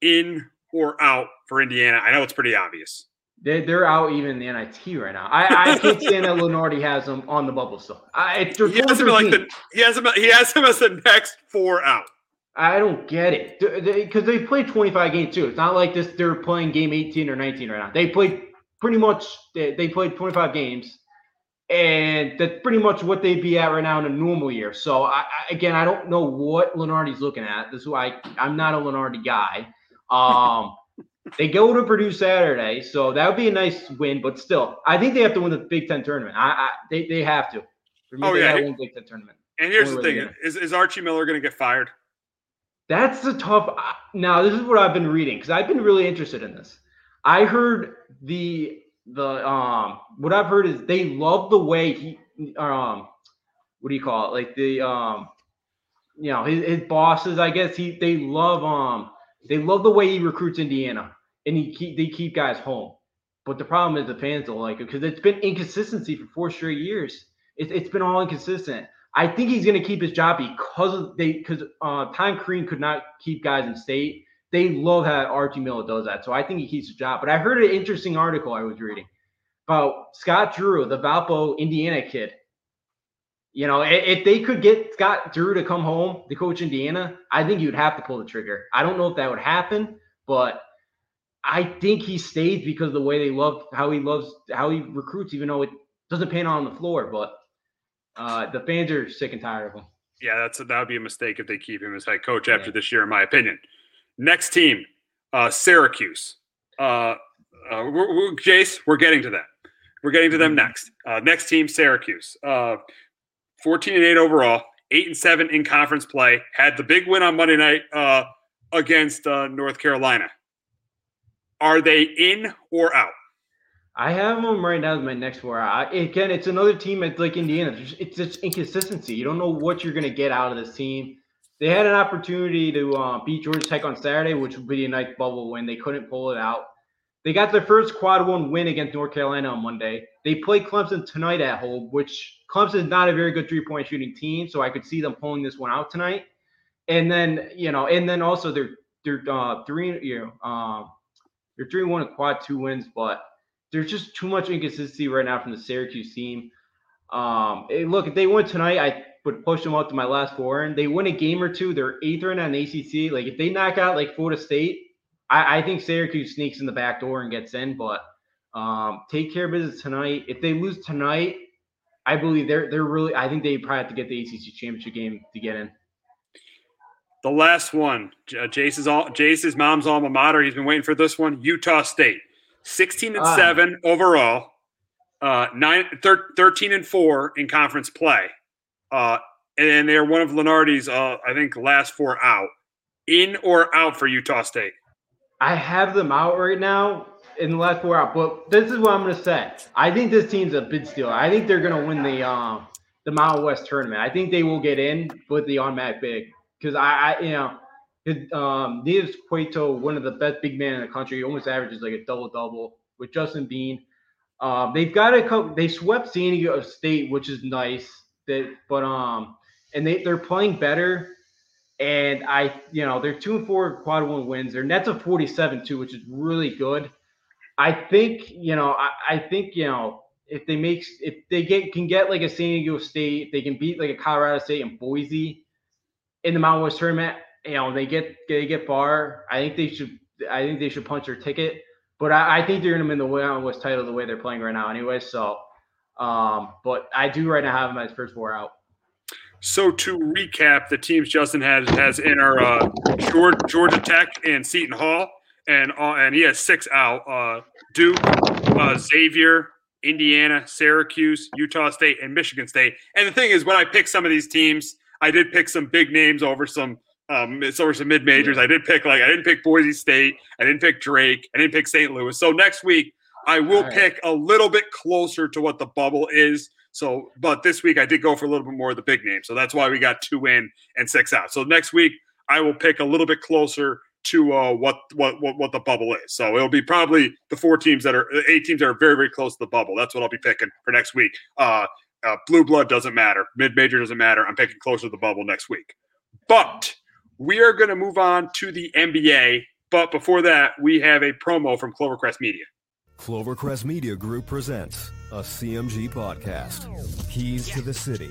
In or out for Indiana? I know it's pretty obvious. They're, they're out even in the NIT right now. I, I can't stand that Lunardi has them on the bubble still. I, he, has him like the, he, has him, he has him as the next four out. I don't get it because they, played 25 games too. It's not like this; they're playing game 18 or 19 right now. They played pretty much. They, they played 25 games, and that's pretty much what they'd be at right now in a normal year. So I, I, again, I don't know what Lunardi's looking at. This is why I'm not a Lunardi guy. Um, they go to Purdue Saturday, so that would be a nice win. But still, I think they have to win the Big Ten tournament. I, I they they have to. For me, oh yeah, win Big Ten tournament. And here's the thing: is, is Archie Miller going to get fired? That's the tough. Uh, now, this is what I've been reading because I've been really interested in this. I heard the the um what I've heard is they love the way he um what do you call it like the um you know his, his bosses I guess he they love um they love the way he recruits Indiana and he keep they keep guys home. But the problem is the fans don't like it because it's been inconsistency for four straight years. It's it's been all inconsistent. I think he's going to keep his job because of they because uh, Tom Crean could not keep guys in state. They love how Archie Miller does that, so I think he keeps his job. But I heard an interesting article I was reading about Scott Drew, the Valpo, Indiana kid. You know, if they could get Scott Drew to come home to coach Indiana, I think you'd have to pull the trigger. I don't know if that would happen, but I think he stays because of the way they love how he loves how he recruits, even though it doesn't pan on the floor. But uh, the fans are sick and tired of him. Yeah, that's that would be a mistake if they keep him as head coach after yeah. this year, in my opinion. Next team, uh, Syracuse. Uh, uh, we're, we're, Jace, we're getting to that. We're getting to them mm-hmm. next. Uh, next team, Syracuse. Uh, 14 and 8 overall, 8 and 7 in conference play. Had the big win on Monday night uh, against uh, North Carolina. Are they in or out? I have them right now as my next four. I, again, it's another team at like Indiana. It's just inconsistency. You don't know what you're going to get out of this team. They had an opportunity to uh, beat Georgia Tech on Saturday, which would be a nice bubble win. They couldn't pull it out. They got their first quad one win against North Carolina on Monday. They play Clemson tonight at home, which Clemson is not a very good three point shooting team, so I could see them pulling this one out tonight. And then you know, and then also they're they're uh, three you know um, they're three one quad two wins, but there's just too much inconsistency right now from the Syracuse team. Um, look, if they win tonight, I would push them up to my last four. And they win a game or two, they're eighth in the ACC. Like if they knock out like Florida State, I, I think Syracuse sneaks in the back door and gets in. But um, take care of business tonight. If they lose tonight, I believe they're they're really. I think they probably have to get the ACC championship game to get in. The last one, Jace's all Jace's mom's alma mater. He's been waiting for this one. Utah State. 16 and uh, 7 overall, uh, nine, thir- 13 and 4 in conference play. Uh, and they're one of Lunardi's, uh, I think, last four out. In or out for Utah State? I have them out right now in the last four out, but this is what I'm going to say. I think this team's a bid steal. I think they're going to win the um, the Mountain West tournament. I think they will get in with the automatic big because I, I, you know, his, um, Neemias Queta, one of the best big men in the country, He almost averages like a double double with Justin Bean. Um, they've got a couple. They swept San Diego State, which is nice. That, but um, and they they're playing better. And I, you know, they're two and four quad one wins. Their net's a 47 too, which is really good. I think, you know, I, I think, you know, if they make if they get can get like a San Diego State, they can beat like a Colorado State and Boise in the Mountain West tournament you know they get they get far. I think they should. I think they should punch their ticket. But I, I think they're to win the Mountain West title the way they're playing right now, anyway. So, um, but I do right now have them as first four out. So to recap, the teams Justin has has in our uh, Georgia, Georgia Tech and Seton Hall, and uh, and he has six out: uh, Duke, uh, Xavier, Indiana, Syracuse, Utah State, and Michigan State. And the thing is, when I pick some of these teams, I did pick some big names over some um, so were some mid majors. I did pick like I didn't pick Boise State. I didn't pick Drake. I didn't pick St. Louis. So next week I will right. pick a little bit closer to what the bubble is. So, but this week I did go for a little bit more of the big name. So that's why we got two in and six out. So next week I will pick a little bit closer to uh, what, what what what the bubble is. So it'll be probably the four teams that are eight teams that are very very close to the bubble. That's what I'll be picking for next week. Uh, uh, blue blood doesn't matter. Mid major doesn't matter. I'm picking closer to the bubble next week. But we are going to move on to the NBA, but before that, we have a promo from Clovercrest Media. Clovercrest Media Group presents a CMG podcast, Keys to the City.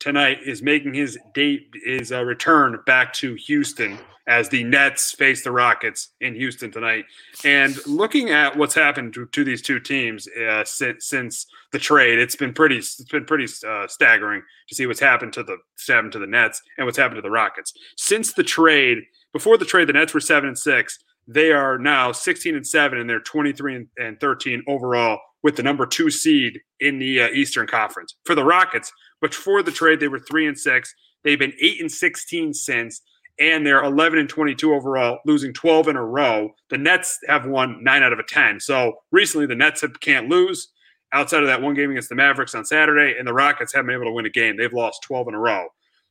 tonight is making his date his uh, return back to Houston as the Nets face the Rockets in Houston tonight. And looking at what's happened to, to these two teams uh, since since the trade, it's been pretty it's been pretty uh, staggering to see what's happened to the happened to the Nets and what's happened to the Rockets since the trade. Before the trade, the Nets were seven and six. They are now 16 and seven, and they're 23 and 13 overall with the number two seed in the uh, Eastern Conference. For the Rockets, but for the trade, they were three and six. They've been eight and 16 since, and they're 11 and 22 overall, losing 12 in a row. The Nets have won nine out of a 10. So recently, the Nets have, can't lose outside of that one game against the Mavericks on Saturday, and the Rockets haven't been able to win a game. They've lost 12 in a row.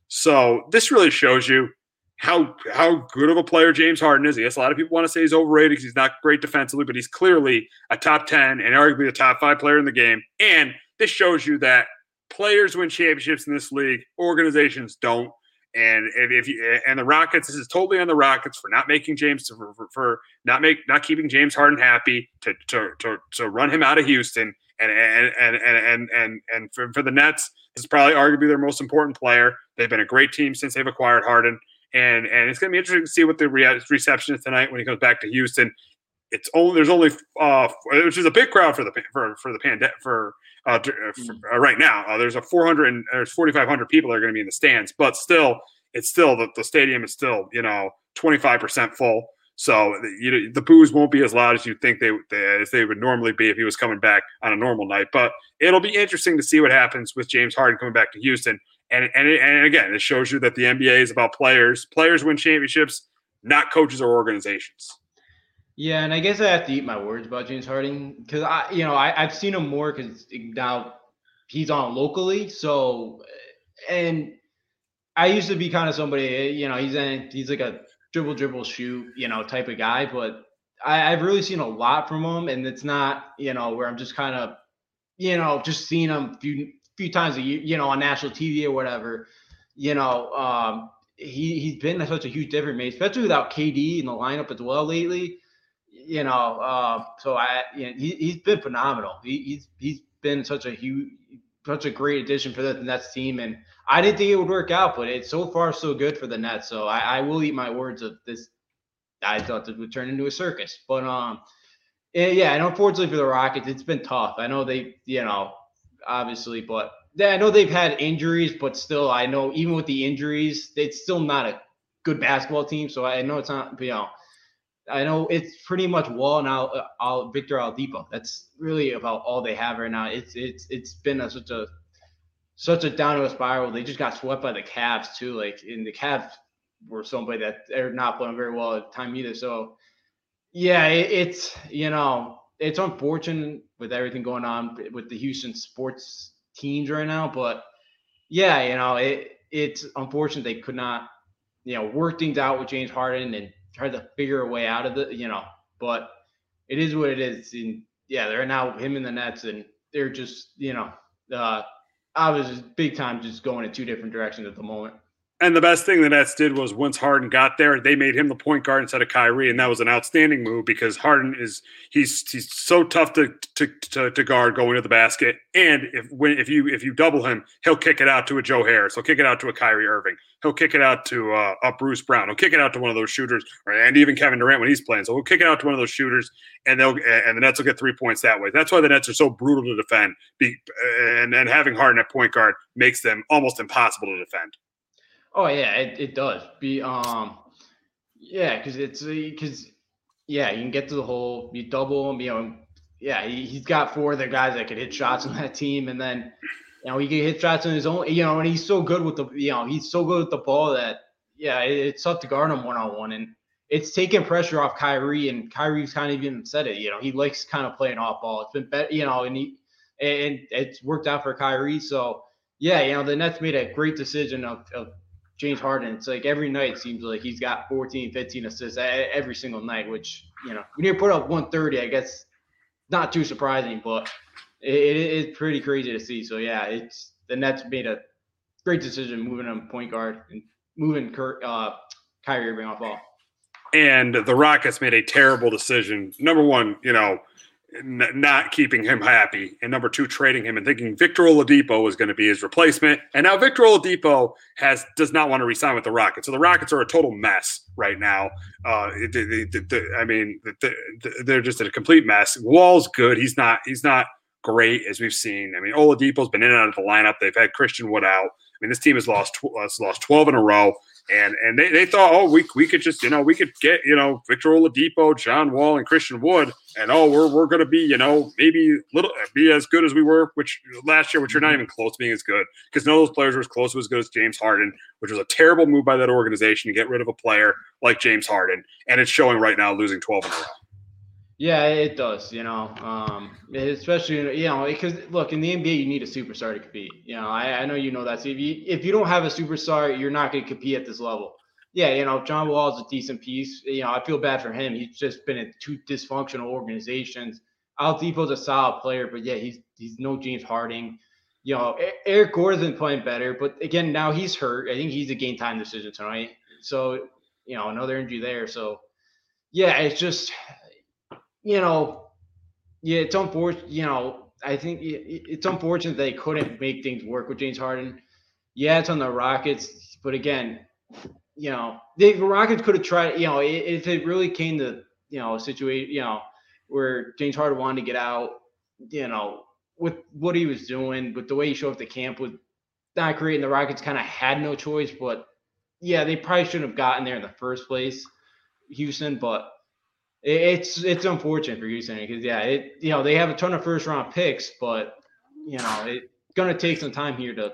So this really shows you how how good of a player James Harden is. Yes, a lot of people want to say he's overrated because he's not great defensively, but he's clearly a top 10 and arguably a top five player in the game. And this shows you that players win championships in this league, organizations don't. And if, if you, and the Rockets, this is totally on the Rockets for not making James for, for, not make not keeping James Harden happy to to to, to run him out of Houston and and and and and and, and for, for the Nets, this is probably arguably their most important player. They've been a great team since they've acquired Harden and and it's going to be interesting to see what the re- reception is tonight when he comes back to Houston. It's only there's only uh, which is a big crowd for the for for the pandemic for uh, uh, right now. Uh, there's a 400 and there's 4,500 people that are going to be in the stands, but still, it's still the, the stadium is still you know 25% full. So you know, the boos won't be as loud as you think they, they, as they would normally be if he was coming back on a normal night. But it'll be interesting to see what happens with James Harden coming back to Houston. And and and again, it shows you that the NBA is about players. Players win championships, not coaches or organizations. Yeah, and I guess I have to eat my words about James Harden because I, you know, I, I've seen him more because now he's on locally. So, and I used to be kind of somebody, you know, he's in, he's like a dribble, dribble, shoot, you know, type of guy. But I, I've really seen a lot from him, and it's not, you know, where I'm just kind of, you know, just seeing him few few times a year, you know, on national TV or whatever. You know, um, he he's been such a huge difference, mate, especially without KD in the lineup as well lately. You know, uh, so I, you know, he he's been phenomenal. He, he's he's been such a huge, such a great addition for the Nets team, and I didn't think it would work out, but it's so far so good for the Nets. So I, I will eat my words of this. I thought this would turn into a circus, but um, yeah, and unfortunately for the Rockets, it's been tough. I know they, you know, obviously, but I know they've had injuries, but still, I know even with the injuries, it's still not a good basketball team. So I know it's not, you know, I know it's pretty much Wall and now, uh, Victor Oladipo. That's really about all they have right now. It's it's it's been a, such a such a downward spiral. They just got swept by the Cavs too. Like in the Cavs were somebody that they're not playing very well at the time either. So yeah, it, it's you know it's unfortunate with everything going on with the Houston sports teams right now, but yeah, you know it it's unfortunate they could not you know work things out with James Harden and try to figure a way out of the you know, but it is what it is. And yeah, they're now him in the Nets and they're just you know uh I was big time just going in two different directions at the moment. And the best thing the Nets did was once Harden got there, they made him the point guard instead of Kyrie, and that was an outstanding move because Harden is he's he's so tough to to, to, to guard going to the basket, and if when if you if you double him, he'll kick it out to a Joe Harris, he'll kick it out to a Kyrie Irving, he'll kick it out to uh, a Bruce Brown, he'll kick it out to one of those shooters, and even Kevin Durant when he's playing. So he'll kick it out to one of those shooters, and they'll and the Nets will get three points that way. That's why the Nets are so brutal to defend, and and having Harden at point guard makes them almost impossible to defend. Oh yeah, it, it does. Be um, yeah, because it's because yeah, you can get to the hole, you double him, you know, yeah, he, he's got four of the guys that could hit shots on that team, and then you know he can hit shots on his own, you know, and he's so good with the you know he's so good with the ball that yeah, it, it's tough to guard him one on one, and it's taking pressure off Kyrie, and Kyrie's kind of even said it, you know, he likes kind of playing off ball. It's been better, you know, and he and it's worked out for Kyrie, so yeah, you know, the Nets made a great decision of, of James Harden, it's like every night seems like he's got 14, 15 assists every single night, which, you know, when you put up 130, I guess not too surprising, but it, it is pretty crazy to see. So, yeah, it's the Nets made a great decision moving him point guard and moving Kurt, uh, Kyrie Irving off ball. And the Rockets made a terrible decision. Number one, you know, not keeping him happy, and number two, trading him and thinking Victor Oladipo was going to be his replacement. And now Victor Oladipo has does not want to resign with the Rockets, so the Rockets are a total mess right now. Uh, I mean, they're just a complete mess. Wall's good. He's not. He's not great as we've seen. I mean, Oladipo's been in and out of the lineup. They've had Christian Wood out. I mean, this team has lost has lost twelve in a row and and they, they thought, oh, we we could just you know we could get you know Victor Oladipo, John Wall, and Christian Wood, and oh, we're we're going to be you know maybe little be as good as we were which last year, which you're not mm-hmm. even close to being as good because none of those players were as close to as good as James Harden, which was a terrible move by that organization to get rid of a player like James Harden, and it's showing right now, losing 12 in a row. Yeah, it does. You know, um, especially you know because look in the NBA you need a superstar to compete. You know, I, I know you know that. So if you if you don't have a superstar, you're not going to compete at this level. Yeah, you know, John Wall is a decent piece. You know, I feel bad for him. He's just been in two dysfunctional organizations. Oladipo's a solid player, but yeah, he's he's no James Harden. You know, Eric Gordon's playing better, but again, now he's hurt. I think he's a game time decision tonight. So, you know, another injury there. So, yeah, it's just you know, yeah, it's unfortunate. You know, I think it's unfortunate they couldn't make things work with James Harden. Yeah, it's on the Rockets, but again, you know, the Rockets could have tried. You know, if it really came to you know a situation, you know, where James Harden wanted to get out, you know, with what he was doing, with the way he showed up to camp, with not creating the Rockets kind of had no choice. But yeah, they probably shouldn't have gotten there in the first place, Houston. But it's it's unfortunate for Houston because yeah, it you know they have a ton of first round picks, but you know it's gonna take some time here to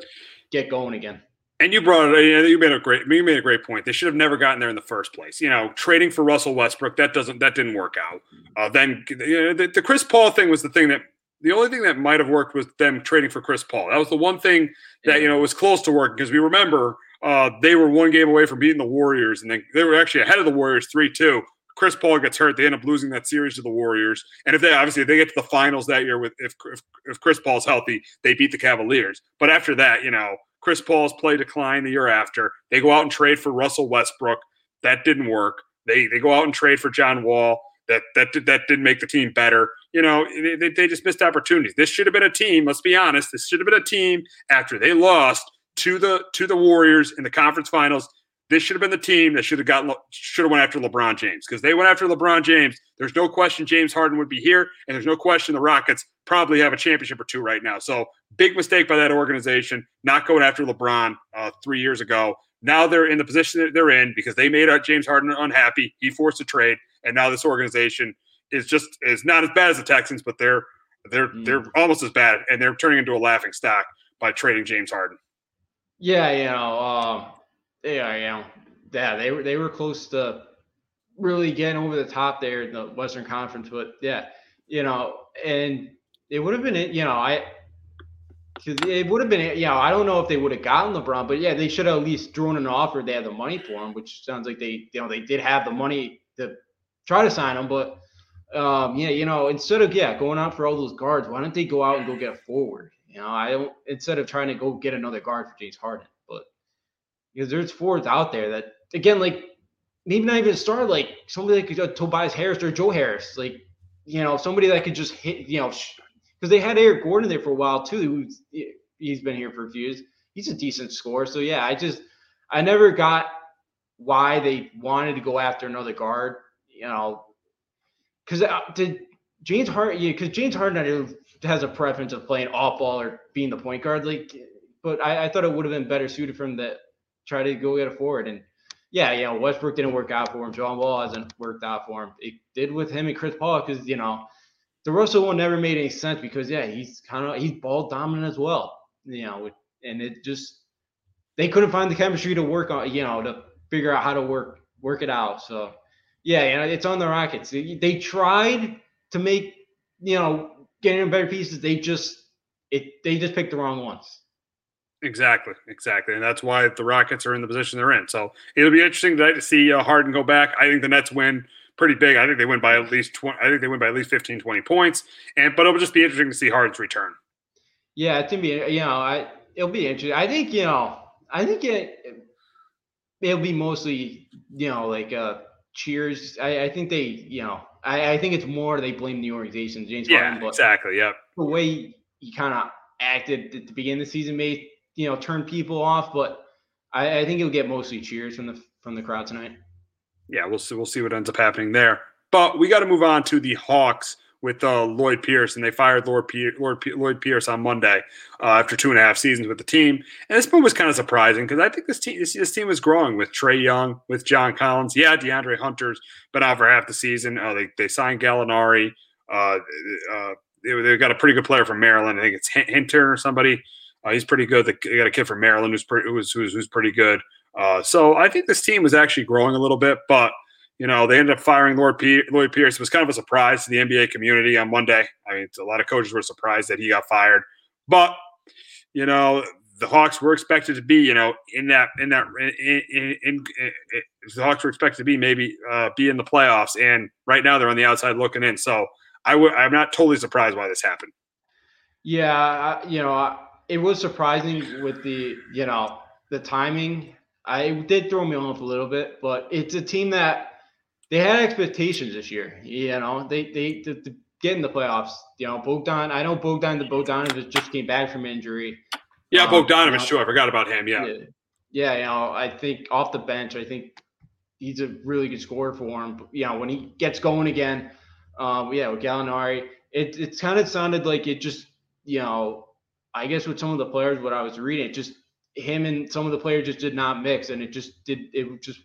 get going again. And you brought it. You made a great. You made a great point. They should have never gotten there in the first place. You know, trading for Russell Westbrook that doesn't that didn't work out. Uh, then you know, the, the Chris Paul thing was the thing that the only thing that might have worked was them trading for Chris Paul. That was the one thing that you know was close to working because we remember uh, they were one game away from beating the Warriors, and they, they were actually ahead of the Warriors three two. Chris Paul gets hurt, they end up losing that series to the Warriors. And if they obviously if they get to the finals that year with if if, if Chris Paul's healthy, they beat the Cavaliers. But after that, you know, Chris Paul's play decline the year after. They go out and trade for Russell Westbrook. That didn't work. They they go out and trade for John Wall. That that that didn't make the team better. You know, they, they just missed opportunities. This should have been a team. Let's be honest. This should have been a team after they lost to the to the Warriors in the conference finals. This should have been the team that should have gotten should have went after LeBron James because they went after LeBron James. There's no question James Harden would be here, and there's no question the Rockets probably have a championship or two right now. So big mistake by that organization not going after LeBron uh, three years ago. Now they're in the position that they're in because they made uh, James Harden unhappy. He forced a trade, and now this organization is just is not as bad as the Texans, but they're they're mm. they're almost as bad, and they're turning into a laughing stock by trading James Harden. Yeah, you know, um, yeah, you know, yeah, they were they were close to really getting over the top there in the Western Conference, but yeah, you know, and it would have been, you know, I it would have been, you know, I don't know if they would have gotten LeBron, but yeah, they should have at least drawn an offer. They had the money for him, which sounds like they, you know, they did have the money to try to sign him. But um, yeah, you know, instead of yeah going out for all those guards, why don't they go out and go get a forward? You know, I don't instead of trying to go get another guard for James Harden, because there's forwards out there that again, like maybe not even start like somebody like uh, Tobias Harris or Joe Harris, like you know, somebody that could just hit, you know, because they had Eric Gordon there for a while too. He's been here for a few years. He's a decent scorer. So yeah, I just I never got why they wanted to go after another guard. You know, because uh, did James Harden? Yeah, because James Harden has a preference of playing off ball or being the point guard. Like, but I, I thought it would have been better suited for him to try to go get a forward. And yeah, you know, Westbrook didn't work out for him. John Wall hasn't worked out for him. It did with him and Chris Paul because you know the Russell one never made any sense because yeah, he's kind of he's ball dominant as well. You know, and it just they couldn't find the chemistry to work on. You know, to figure out how to work work it out. So yeah, you know, it's on the Rockets. They, they tried to make you know getting better pieces. They just it they just picked the wrong ones. Exactly, exactly, and that's why the Rockets are in the position they're in. So it'll be interesting to see uh, Harden go back. I think the Nets win pretty big. I think they win by at least 20, I think they win by at least 15, 20 points. And but it'll just be interesting to see Harden's return. Yeah, it's gonna be you know, I it'll be interesting. I think, you know, I think it it'll be mostly, you know, like uh cheers. I, I think they, you know, I, I think it's more they blame the organization, James yeah, Harden. But exactly. Yep. The way he kind of acted at the beginning of the season may, you know, turn people off, but I, I think he'll get mostly cheers from the from the crowd tonight yeah, we'll see. We'll see what ends up happening there. But we got to move on to the Hawks with uh, Lloyd Pierce, and they fired Lloyd, Lloyd, Lloyd Pierce on Monday uh, after two and a half seasons with the team. And this move was kind of surprising because I think this team this, this, team is growing with Trae Young, with John Collins. Yeah, DeAndre Hunter's been out for half the season. Uh, they they signed Gallinari. Uh, uh, they, they got a pretty good player from Maryland. I think it's Hinton or somebody. Uh, he's pretty good. They got a kid from Maryland who's pretty who's, who's, who's pretty good. Uh, so I think this team was actually growing a little bit, but you know they ended up firing Lord P- Lloyd Pierce. It was kind of a surprise to the NBA community on Monday. I mean, a lot of coaches were surprised that he got fired, but you know the Hawks were expected to be, you know, in that in that in, in, in, in the Hawks were expected to be maybe uh, be in the playoffs, and right now they're on the outside looking in. So I would I'm not totally surprised why this happened. Yeah, you know, it was surprising with the you know the timing I did throw me off a little bit, but it's a team that they had expectations this year. You know, they they to, to get in the playoffs. You know, Bogdan. I know Bogdan the Bogdanovich just came back from injury. Yeah, um, Bogdanovich you know, too. I forgot about him. Yeah. yeah. Yeah, you know, I think off the bench, I think he's a really good scorer for him. But, you know, when he gets going again, um, yeah, with Gallinari, it it kind of sounded like it just you know, I guess with some of the players, what I was reading, just him and some of the players just did not mix, and it just did. It just,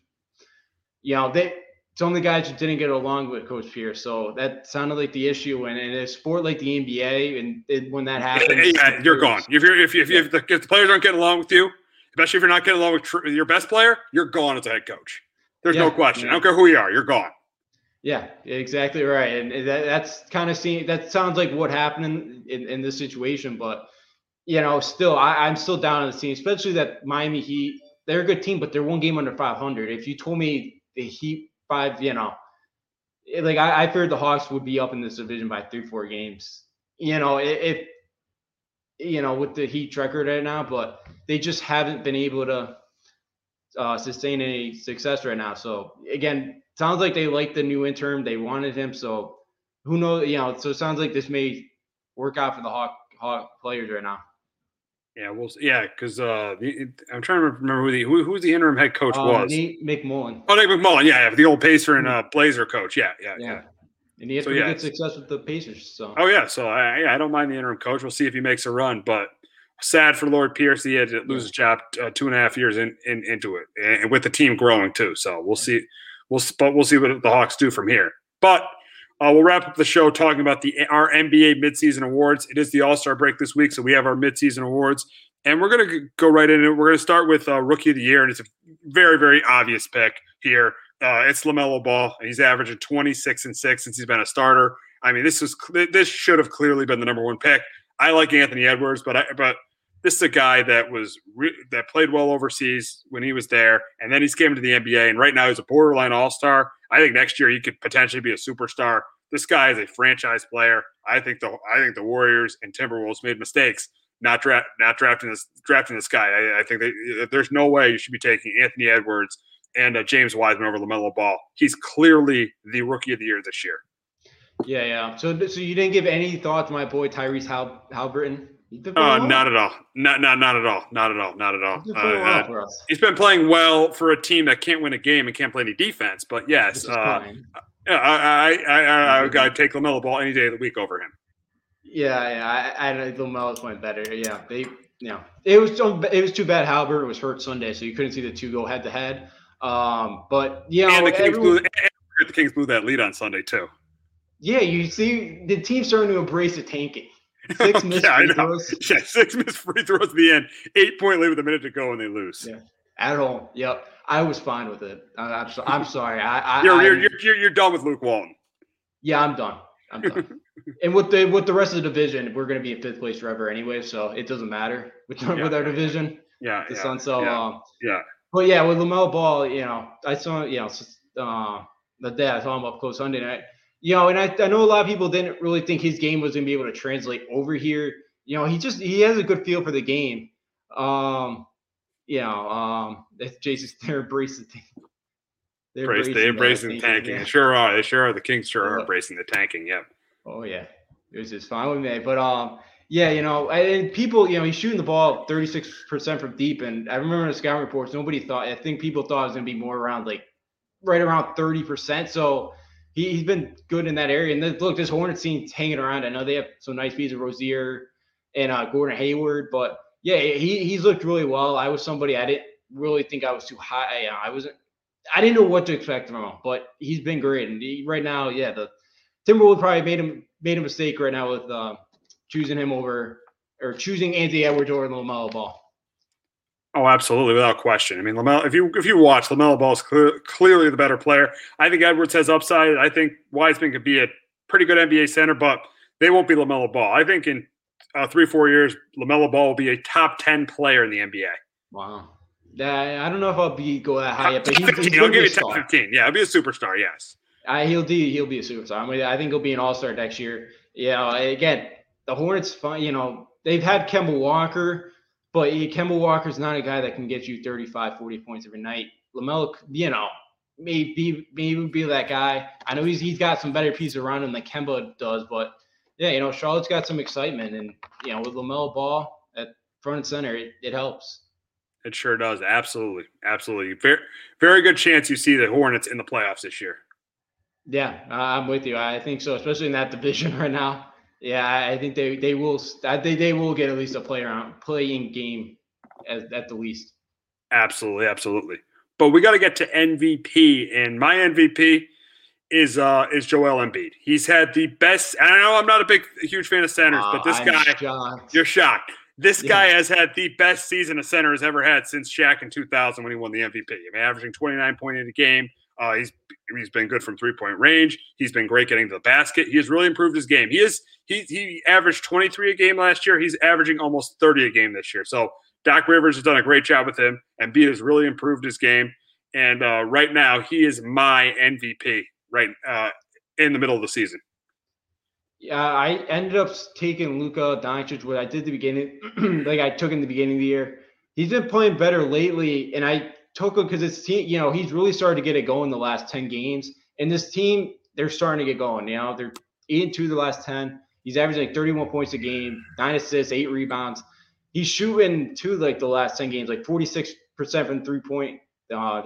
you know, they some of the guys just didn't get along with Coach Pierce. So that sounded like the issue. And in a sport like the NBA, and it, when that happens, yeah, you're gone. If you're if if, if, the, if the players aren't getting along with you, especially if you're not getting along with tr- your best player, you're gone as a head coach. There's yeah, no question. Yeah. I don't care who you are, you're gone. Yeah, exactly right. And that, that's kind of seen. That sounds like what happened in, in, in this situation. But you know, still, I, I'm still down on the team, especially that Miami Heat. They're a good team, but they're one game under 500. If you told me the Heat five, you know, like I, I feared the Hawks would be up in this division by three, four games. You know, if you know with the Heat record right now, but they just haven't been able to uh, sustain any success right now. So again, sounds like they like the new interim. They wanted him. So who knows? You know, so it sounds like this may work out for the Hawk Hawk players right now. Yeah, well, yeah, because uh, I'm trying to remember who the who, who the interim head coach uh, was. Nate McMillan. Oh, Nate McMillan. Yeah, yeah, the old Pacer and uh, Blazer coach. Yeah, yeah, yeah. yeah. And he had so, pretty yeah. good success with the Pacers. So. Oh yeah, so I, yeah, I don't mind the interim coach. We'll see if he makes a run, but sad for Lord Pierce. He had to lose his job uh, two and a half years in, in into it, and with the team growing too. So we'll see. We'll but we'll see what the Hawks do from here. But uh, we'll wrap up the show talking about the our NBA midseason awards. It is the All Star break this week, so we have our midseason awards, and we're gonna go right in. We're gonna start with uh, Rookie of the Year, and it's a very very obvious pick here. Uh, it's LaMelo Ball, he's averaging 26 and six since he's been a starter. I mean, this is this should have clearly been the number one pick. I like Anthony Edwards, but I, but this is a guy that was re- that played well overseas when he was there, and then he's came to the NBA, and right now he's a borderline All Star. I think next year he could potentially be a superstar. This guy is a franchise player. I think the I think the Warriors and Timberwolves made mistakes not draft not drafting this drafting this guy. I, I think they, there's no way you should be taking Anthony Edwards and uh, James Wiseman over LaMelo Ball. He's clearly the rookie of the year this year. Yeah, yeah. So, so you didn't give any thought to my boy Tyrese Hal Haliburton? Uh, not at all. Not not not at all. Not at all. Not at all. Uh, well he's been playing well for a team that can't win a game and can't play any defense. But yes, uh, I, I I I, I gotta take LaMelo Ball any day of the week over him. Yeah, yeah. I, I LaMelo's playing better. Yeah, they. Know, it was it was too bad. Halbert was hurt Sunday, so you couldn't see the two go head to head. Um, but yeah, and the Kings everyone, blew the Kings blew that lead on Sunday too. Yeah, you see the team starting to embrace the tanking. Six missed yeah, free throws. Yeah, six missed free throws at the end. Eight point lead with a minute to go, and they lose. Yeah, at home. Yep, I was fine with it. I'm, so, I'm sorry. I, I you're, you're, you're you're done with Luke Walton. Yeah, I'm done. I'm done. and with the with the rest of the division, we're going to be in fifth place forever anyway, so it doesn't matter with, yeah, with our division. Yeah, the yeah, Sun. So yeah, um, yeah. But yeah, with LaMelo Ball, you know, I saw you know uh, the day I saw him up close Sunday night. You know, and I, I know a lot of people didn't really think his game was going to be able to translate over here you know, he just he has a good feel for the game. Um, you know, um, that's Jason's they're embracing. They're embracing, they embracing the tanking. Yeah. Sure are. They sure are. The Kings sure are embracing the tanking. Yep. Oh yeah, it was just fine with me. But um, yeah, you know, and people, you know, he's shooting the ball 36% from deep. And I remember in the scouting reports, nobody thought, I think people thought it was going to be more around like right around 30%. So he, he's been good in that area. And then, look, this Hornets team's hanging around. I know they have some nice pieces of Rozier, and uh, Gordon Hayward. But yeah, he he's looked really well. I was somebody I didn't really think I was too high. I wasn't. I didn't know what to expect from him, but he's been great. And he, right now, yeah, the Timberwolves probably made him made a mistake right now with uh, choosing him over or choosing Anthony Edwards over LaMelo Ball. Oh, absolutely, without question. I mean, LaMelo. If you if you watch LaMelo Ball is clear, clearly the better player. I think Edwards has upside. I think Wiseman could be a pretty good NBA center, but they won't be LaMelo Ball. I think in uh, three four years, LaMelo Ball will be a top ten player in the NBA. Wow. Yeah, I don't know if I'll be go that high yet, but he's, 15, he's I'll give you top fifteen. Yeah, I'll be a superstar. Yes. Uh, he'll do. He'll be a superstar. I mean, I think he'll be an all star next year. Yeah. again, the Hornets. You know, they've had Kemba Walker, but Kemba Walker's not a guy that can get you 35, 40 points every night. LaMelo, you know, maybe maybe be that guy. I know he's he's got some better pieces around him than Kemba does, but yeah, you know, Charlotte's got some excitement, and you know, with LaMelo Ball at front and center, it, it helps. It sure does. Absolutely, absolutely. Very, very good chance you see the Hornets in the playoffs this year. Yeah, I'm with you. I think so, especially in that division right now. Yeah, I think they they will. I think they will get at least a play around playing game, at, at the least. Absolutely, absolutely. But we got to get to MVP, and my MVP is uh is Joel Embiid. He's had the best. I know I'm not a big huge fan of centers, uh, but this I'm guy, shocked. you're shocked. This yeah. guy has had the best season a center has ever had since Shaq in 2000 when he won the MVP. I mean, averaging 29.8 a game. Uh, he's he's been good from three point range. He's been great getting to the basket. He has really improved his game. He is he he averaged 23 a game last year. He's averaging almost 30 a game this year. So Doc Rivers has done a great job with him, and B has really improved his game. And uh, right now, he is my MVP right uh, in the middle of the season. Yeah, I ended up taking Luka Doncic. What I did the beginning, like I took in the beginning of the year. He's been playing better lately, and I him because it's. You know, he's really started to get it going the last ten games, and this team they're starting to get going. You know, they're eight and two the last ten. He's averaging like 31 points a game, nine assists, eight rebounds. He's shooting to like the last 10 games, like 46% from three point uh,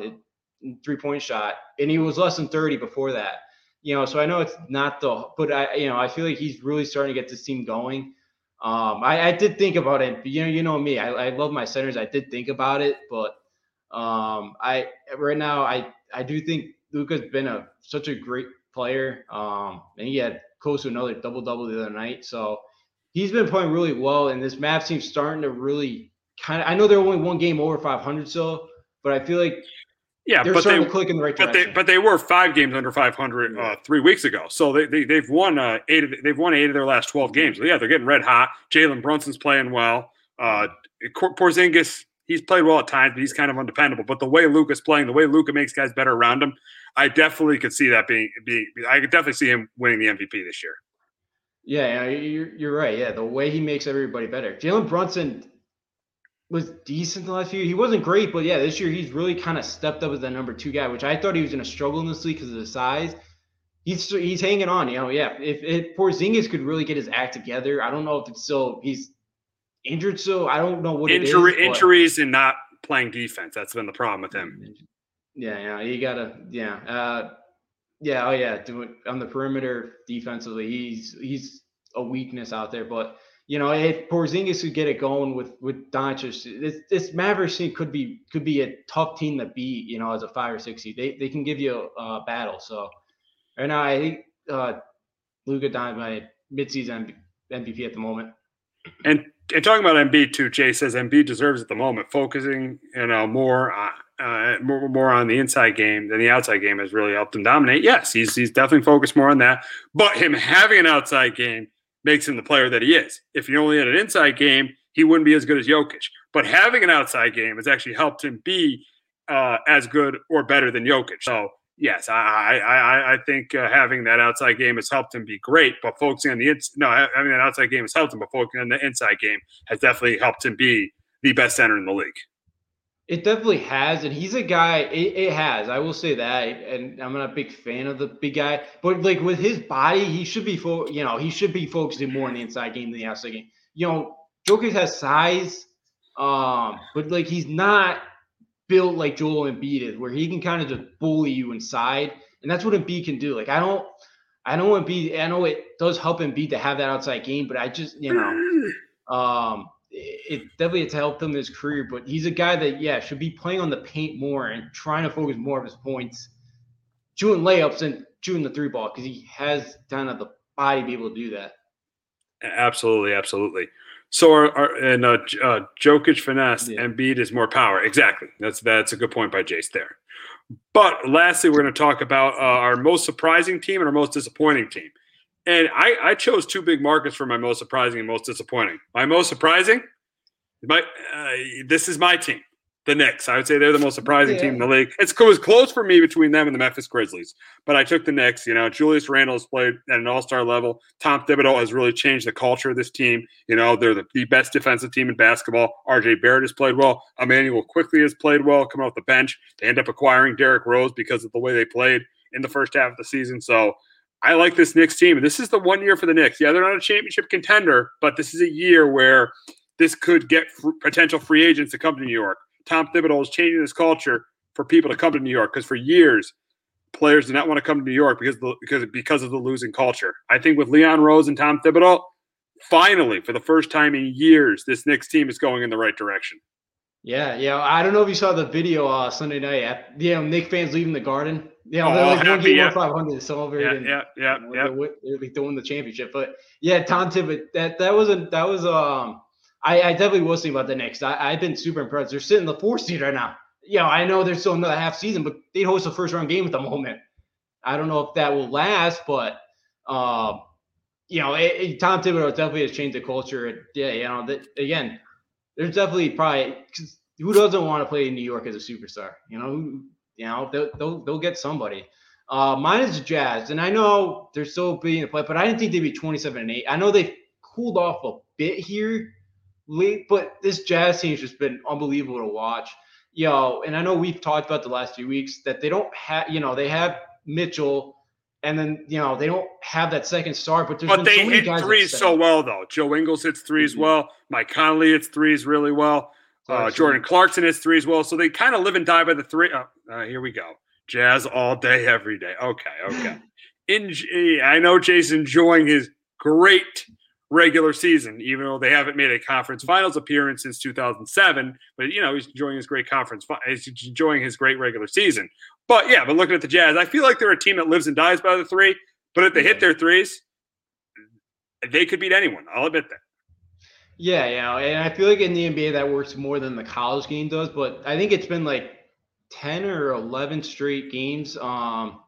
three point shot, and he was less than 30 before that. You know, so I know it's not the, but I, you know, I feel like he's really starting to get this team going. Um, I, I did think about it. You know, you know me. I, I love my centers. I did think about it, but um, I right now I I do think Luka's been a such a great player. Um, and he had close to another double double the other night. So he's been playing really well, and this Mavs team's starting to really kind of. I know they're only one game over 500, so, but I feel like yeah, they're but starting they, to click in the right but direction. They, but they were five games under 500 uh, three weeks ago, so they, they they've won uh, eight. Of, they've won eight of their last 12 games. So yeah, they're getting red hot. Jalen Brunson's playing well. Uh, Porzingis he's played well at times, but he's kind of undependable. But the way Luka's playing, the way Luca makes guys better around him, I definitely could see that being being. I could definitely see him winning the MVP this year. Yeah, you're, you're right. Yeah, the way he makes everybody better. Jalen Brunson was decent the last few. He wasn't great, but yeah, this year he's really kind of stepped up as the number two guy, which I thought he was going to struggle in this league because of the size. He's he's hanging on, you know. Yeah, if, if Porzingis could really get his act together, I don't know if it's still he's injured. So I don't know what injury injuries and not playing defense. That's been the problem with him. Yeah, yeah, you gotta, yeah, uh, yeah, oh yeah, doing on the perimeter defensively, he's he's a weakness out there, but you know, if Porzingis could get it going with with Doncic, this, this Mavericks team could be could be a tough team to beat. You know, as a five or six seed, they they can give you a, a battle. So, right now, I think uh, Luka Doncic my midseason MVP at the moment. And and talking about Embiid too, Jace says Embiid deserves at the moment focusing you know more uh, uh, more, more on the inside game than the outside game has really helped him dominate. Yes, he's he's definitely focused more on that, but him having an outside game makes him the player that he is. If he only had an inside game, he wouldn't be as good as Jokic. But having an outside game has actually helped him be uh, as good or better than Jokic. So yes, I I I think uh, having that outside game has helped him be great. But focusing on the ins no having that outside game has helped him, but focusing on the inside game has definitely helped him be the best center in the league. It definitely has, and he's a guy. It, it, has, I will say that, and I'm not a big fan of the big guy, but like with his body, he should be, fo- you know, he should be focusing more on the inside game than the outside game. You know, Jokic has size, um, but like he's not built like Joel Embiid is, where he can kind of just bully you inside, and that's what Embiid can do. Like I don't, I know Embiid, I know it does help Embiid to have that outside game, but I just, you know, um, it definitely has helped him in his career, but he's a guy that, yeah, should be playing on the paint more and trying to focus more of his points, shooting layups and shooting the three ball because he has kind of the body to be able to do that. Absolutely, absolutely. So, our, our and uh, uh, Jokic finesse, yeah. Embiid is more power. Exactly. That's that's a good point by Jace there. But lastly, we're going to talk about uh, our most surprising team and our most disappointing team. And I, I chose two big markets for my most surprising and most disappointing. My most surprising, my uh, this is my team, the Knicks. I would say they're the most surprising yeah. team in the league. It's, it was close for me between them and the Memphis Grizzlies, but I took the Knicks. You know, Julius Randle has played at an All Star level. Tom Thibodeau has really changed the culture of this team. You know, they're the, the best defensive team in basketball. R.J. Barrett has played well. Immanuel Quickley has played well, coming off the bench. They end up acquiring Derrick Rose because of the way they played in the first half of the season. So I like this Knicks team. This is the one year for the Knicks. Yeah, they're not a championship contender, but this is a year where this could get f- potential free agents to come to New York. Tom Thibodeau is changing this culture for people to come to New York because for years, players did not want to come to New York because the, because because of the losing culture. I think with Leon Rose and Tom Thibodeau, finally for the first time in years, this Knicks team is going in the right direction. Yeah, yeah. I don't know if you saw the video uh, Sunday night. At, you know, Knick fans leaving the Garden. Yeah, you know, oh, like one game, yeah. five hundred to celebrate. Yeah, yeah, yeah, yeah. They, they win the championship. But yeah, Tom Thibodeau. That that wasn't that was um. I, I definitely will see about the Knicks. I, I've been super impressed. They're sitting the fourth seed right now. You know, I know there's still another half season, but they host a first round game at the moment. I don't know if that will last, but um, you know, it, it, Tom Thibodeau definitely has changed the culture. Yeah, you know, that again, there's definitely probably who doesn't want to play in New York as a superstar? You know, you know they'll they'll, they'll get somebody. Uh, mine is Jazz, and I know they're still being a play, but I didn't think they'd be 27 and eight. I know they've cooled off a bit here late, but this Jazz team has just been unbelievable to watch. Yo, know, and I know we've talked about the last few weeks that they don't have, you know, they have Mitchell, and then you know they don't have that second star, but there's but they so hit threes so well though. Joe Ingles hits 3s mm-hmm. well. Mike Conley hits threes really well. Uh, Jordan Clarkson hits three as well. So they kind of live and die by the three. Oh, uh, here we go. Jazz all day, every day. Okay, okay. In, I know Jason enjoying his great regular season, even though they haven't made a conference finals appearance since 2007. But you know he's enjoying his great conference. He's enjoying his great regular season. But yeah, but looking at the Jazz, I feel like they're a team that lives and dies by the three. But if they hit their threes, they could beat anyone. I'll admit that. Yeah, yeah, and I feel like in the NBA that works more than the college game does. But I think it's been like ten or eleven straight games um,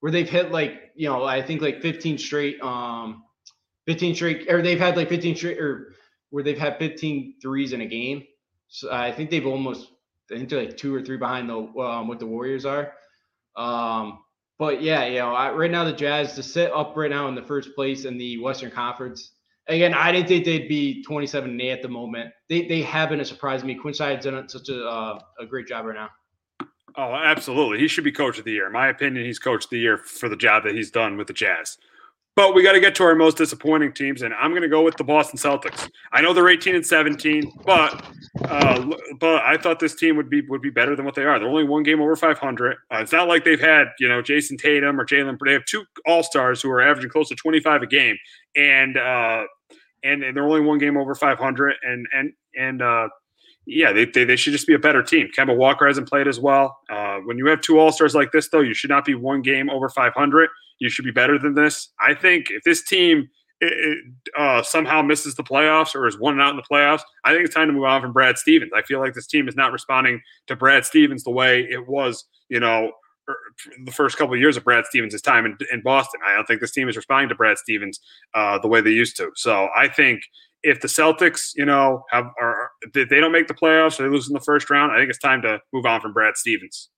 where they've hit like you know I think like fifteen straight, um, fifteen straight, or they've had like fifteen straight, or where they've had 15 threes in a game. So I think they've almost I think they're like two or three behind the um, what the Warriors are. Um, but yeah, you know, I, right now the Jazz to sit up right now in the first place in the Western Conference again, I didn't think they'd be 27 and 8 at the moment. They they have been a surprise to me. Quin Snyder's done such a uh, a great job right now. Oh, absolutely. He should be coach of the year. In my opinion, he's coach of the year for the job that he's done with the Jazz. But we got to get to our most disappointing teams, and I'm going to go with the Boston Celtics. I know they're 18 and 17, but uh, but I thought this team would be would be better than what they are. They're only one game over 500. Uh, it's not like they've had you know Jayson Tatum or Jaylen. They have two All Stars who are averaging close to 25 a game, and uh, and they're only one game over 500. And and and uh, yeah, they, they, they should just be a better team. Kemba Walker hasn't played as well. Uh, when you have two All Stars like this, though, you should not be one game over 500. You should be better than this. I think if this team it, it, uh, somehow misses the playoffs or is one out in the playoffs, I think it's time to move on from Brad Stevens. I feel like this team is not responding to Brad Stevens the way it was, you know, er, the first couple of years of Brad Stevens' time in, in, Boston. I don't think this team is responding to Brad Stevens uh, the way they used to. So I think if the Celtics, you know, have are they don't make the playoffs or they lose in the first round, I think it's time to move on from Brad Stevens.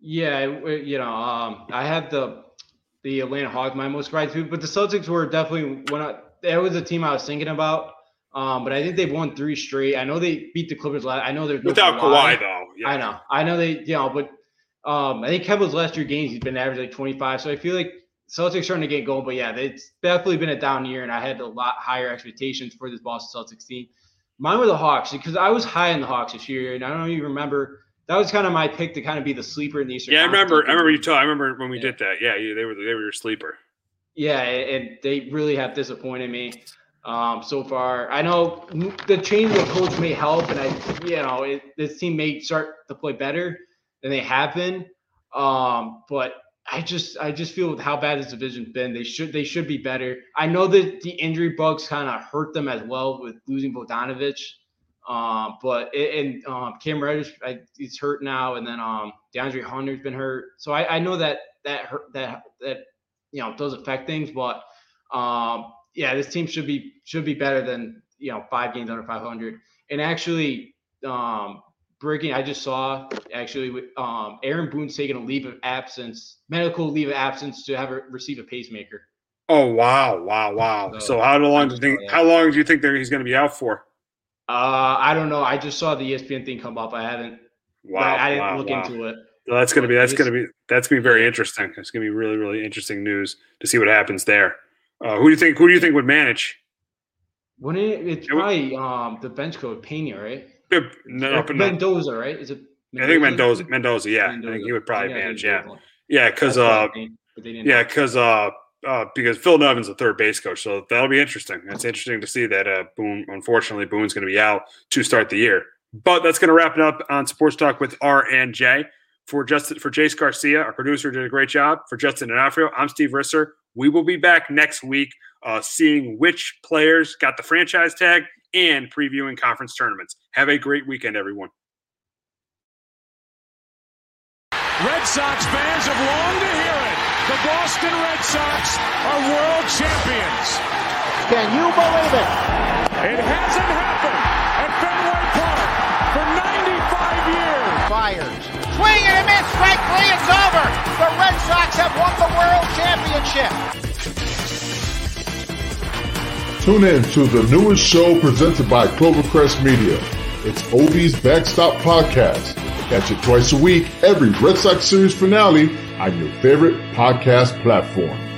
Yeah, you know, um, I have the the Atlanta Hawks my most surprised too, but the Celtics were definitely one. Of, that was a team I was thinking about. Um, but I think they've won three straight. I know they beat the Clippers last. I know they're without no Kawhi, Kawhi though. Yeah. I know. I know they. You know, but um, I think Kevin's last year games he's been averaging like 25. So I feel like Celtics starting to get going. But yeah, it's definitely been a down year, and I had a lot higher expectations for this Boston Celtics team. Mine were the Hawks because I was high in the Hawks this year, and I don't even remember that was kind of my pick to kind of be the sleeper in the Eastern. Yeah, I remember. I remember you told. I remember when we yeah. did that. Yeah, they were they were your sleeper. Yeah, and they really have disappointed me um, so far. I know the change of coach may help, and I, you know, it, this team may start to play better than they have been. Um, but I just, I just feel with how bad this division's been, they should, they should be better. I know that the injury bugs kind of hurt them as well with losing Bogdanovich. Um, but it, and um, Cam Reddish, I, he's hurt now, and then um, DeAndre Hunter's been hurt. So I, I know that that hurt, that that you know does affect things, but um, yeah, this team should be should be better than you know five games under 500. And actually, um, breaking, I just saw actually um, Aaron Boone's taking a leave of absence, medical leave of absence to have a, receive a pacemaker. Oh wow, wow, wow! So, so how long do you think? How long do you think that he's going to be out for? Uh, I don't know. I just saw the ESPN thing come up. I haven't. Wow. I, I didn't wow, look wow. into it. Well, that's gonna be that's gonna be that's gonna be very interesting. It's gonna be really really interesting news to see what happens there. Uh, who do you think? Who do you think would manage? Wouldn't it? It's probably um, the bench coach Pena, right? No, Mendoza, right? Is it? Mendoza? I think Mendoza. Mendoza, yeah. Mendoza. I think he would probably yeah, manage. Yeah. Yeah, because uh, yeah, because uh, uh, because Phil Nevin's the third base coach, so that'll be interesting. It's interesting to see that uh, Boone. Unfortunately, Boone's going to be out to start the year. But that's going to wrap it up on Sports Talk with R and J. For Justin, for Jace Garcia, our producer did a great job. For Justin D'Onofrio, I'm Steve Risser. We will be back next week, uh, seeing which players got the franchise tag and previewing conference tournaments. Have a great weekend, everyone. Red Sox fans have longed to hear. The Boston Red Sox are world champions. Can you believe it? It hasn't happened at Fenway Park for 95 years. Fires. Swing and a miss. Strike three. It's over. The Red Sox have won the world championship. Tune in to the newest show presented by Clovercrest Media. It's Obie's Backstop Podcast Catch it twice a week, every Red Sox series finale on your favorite podcast platform.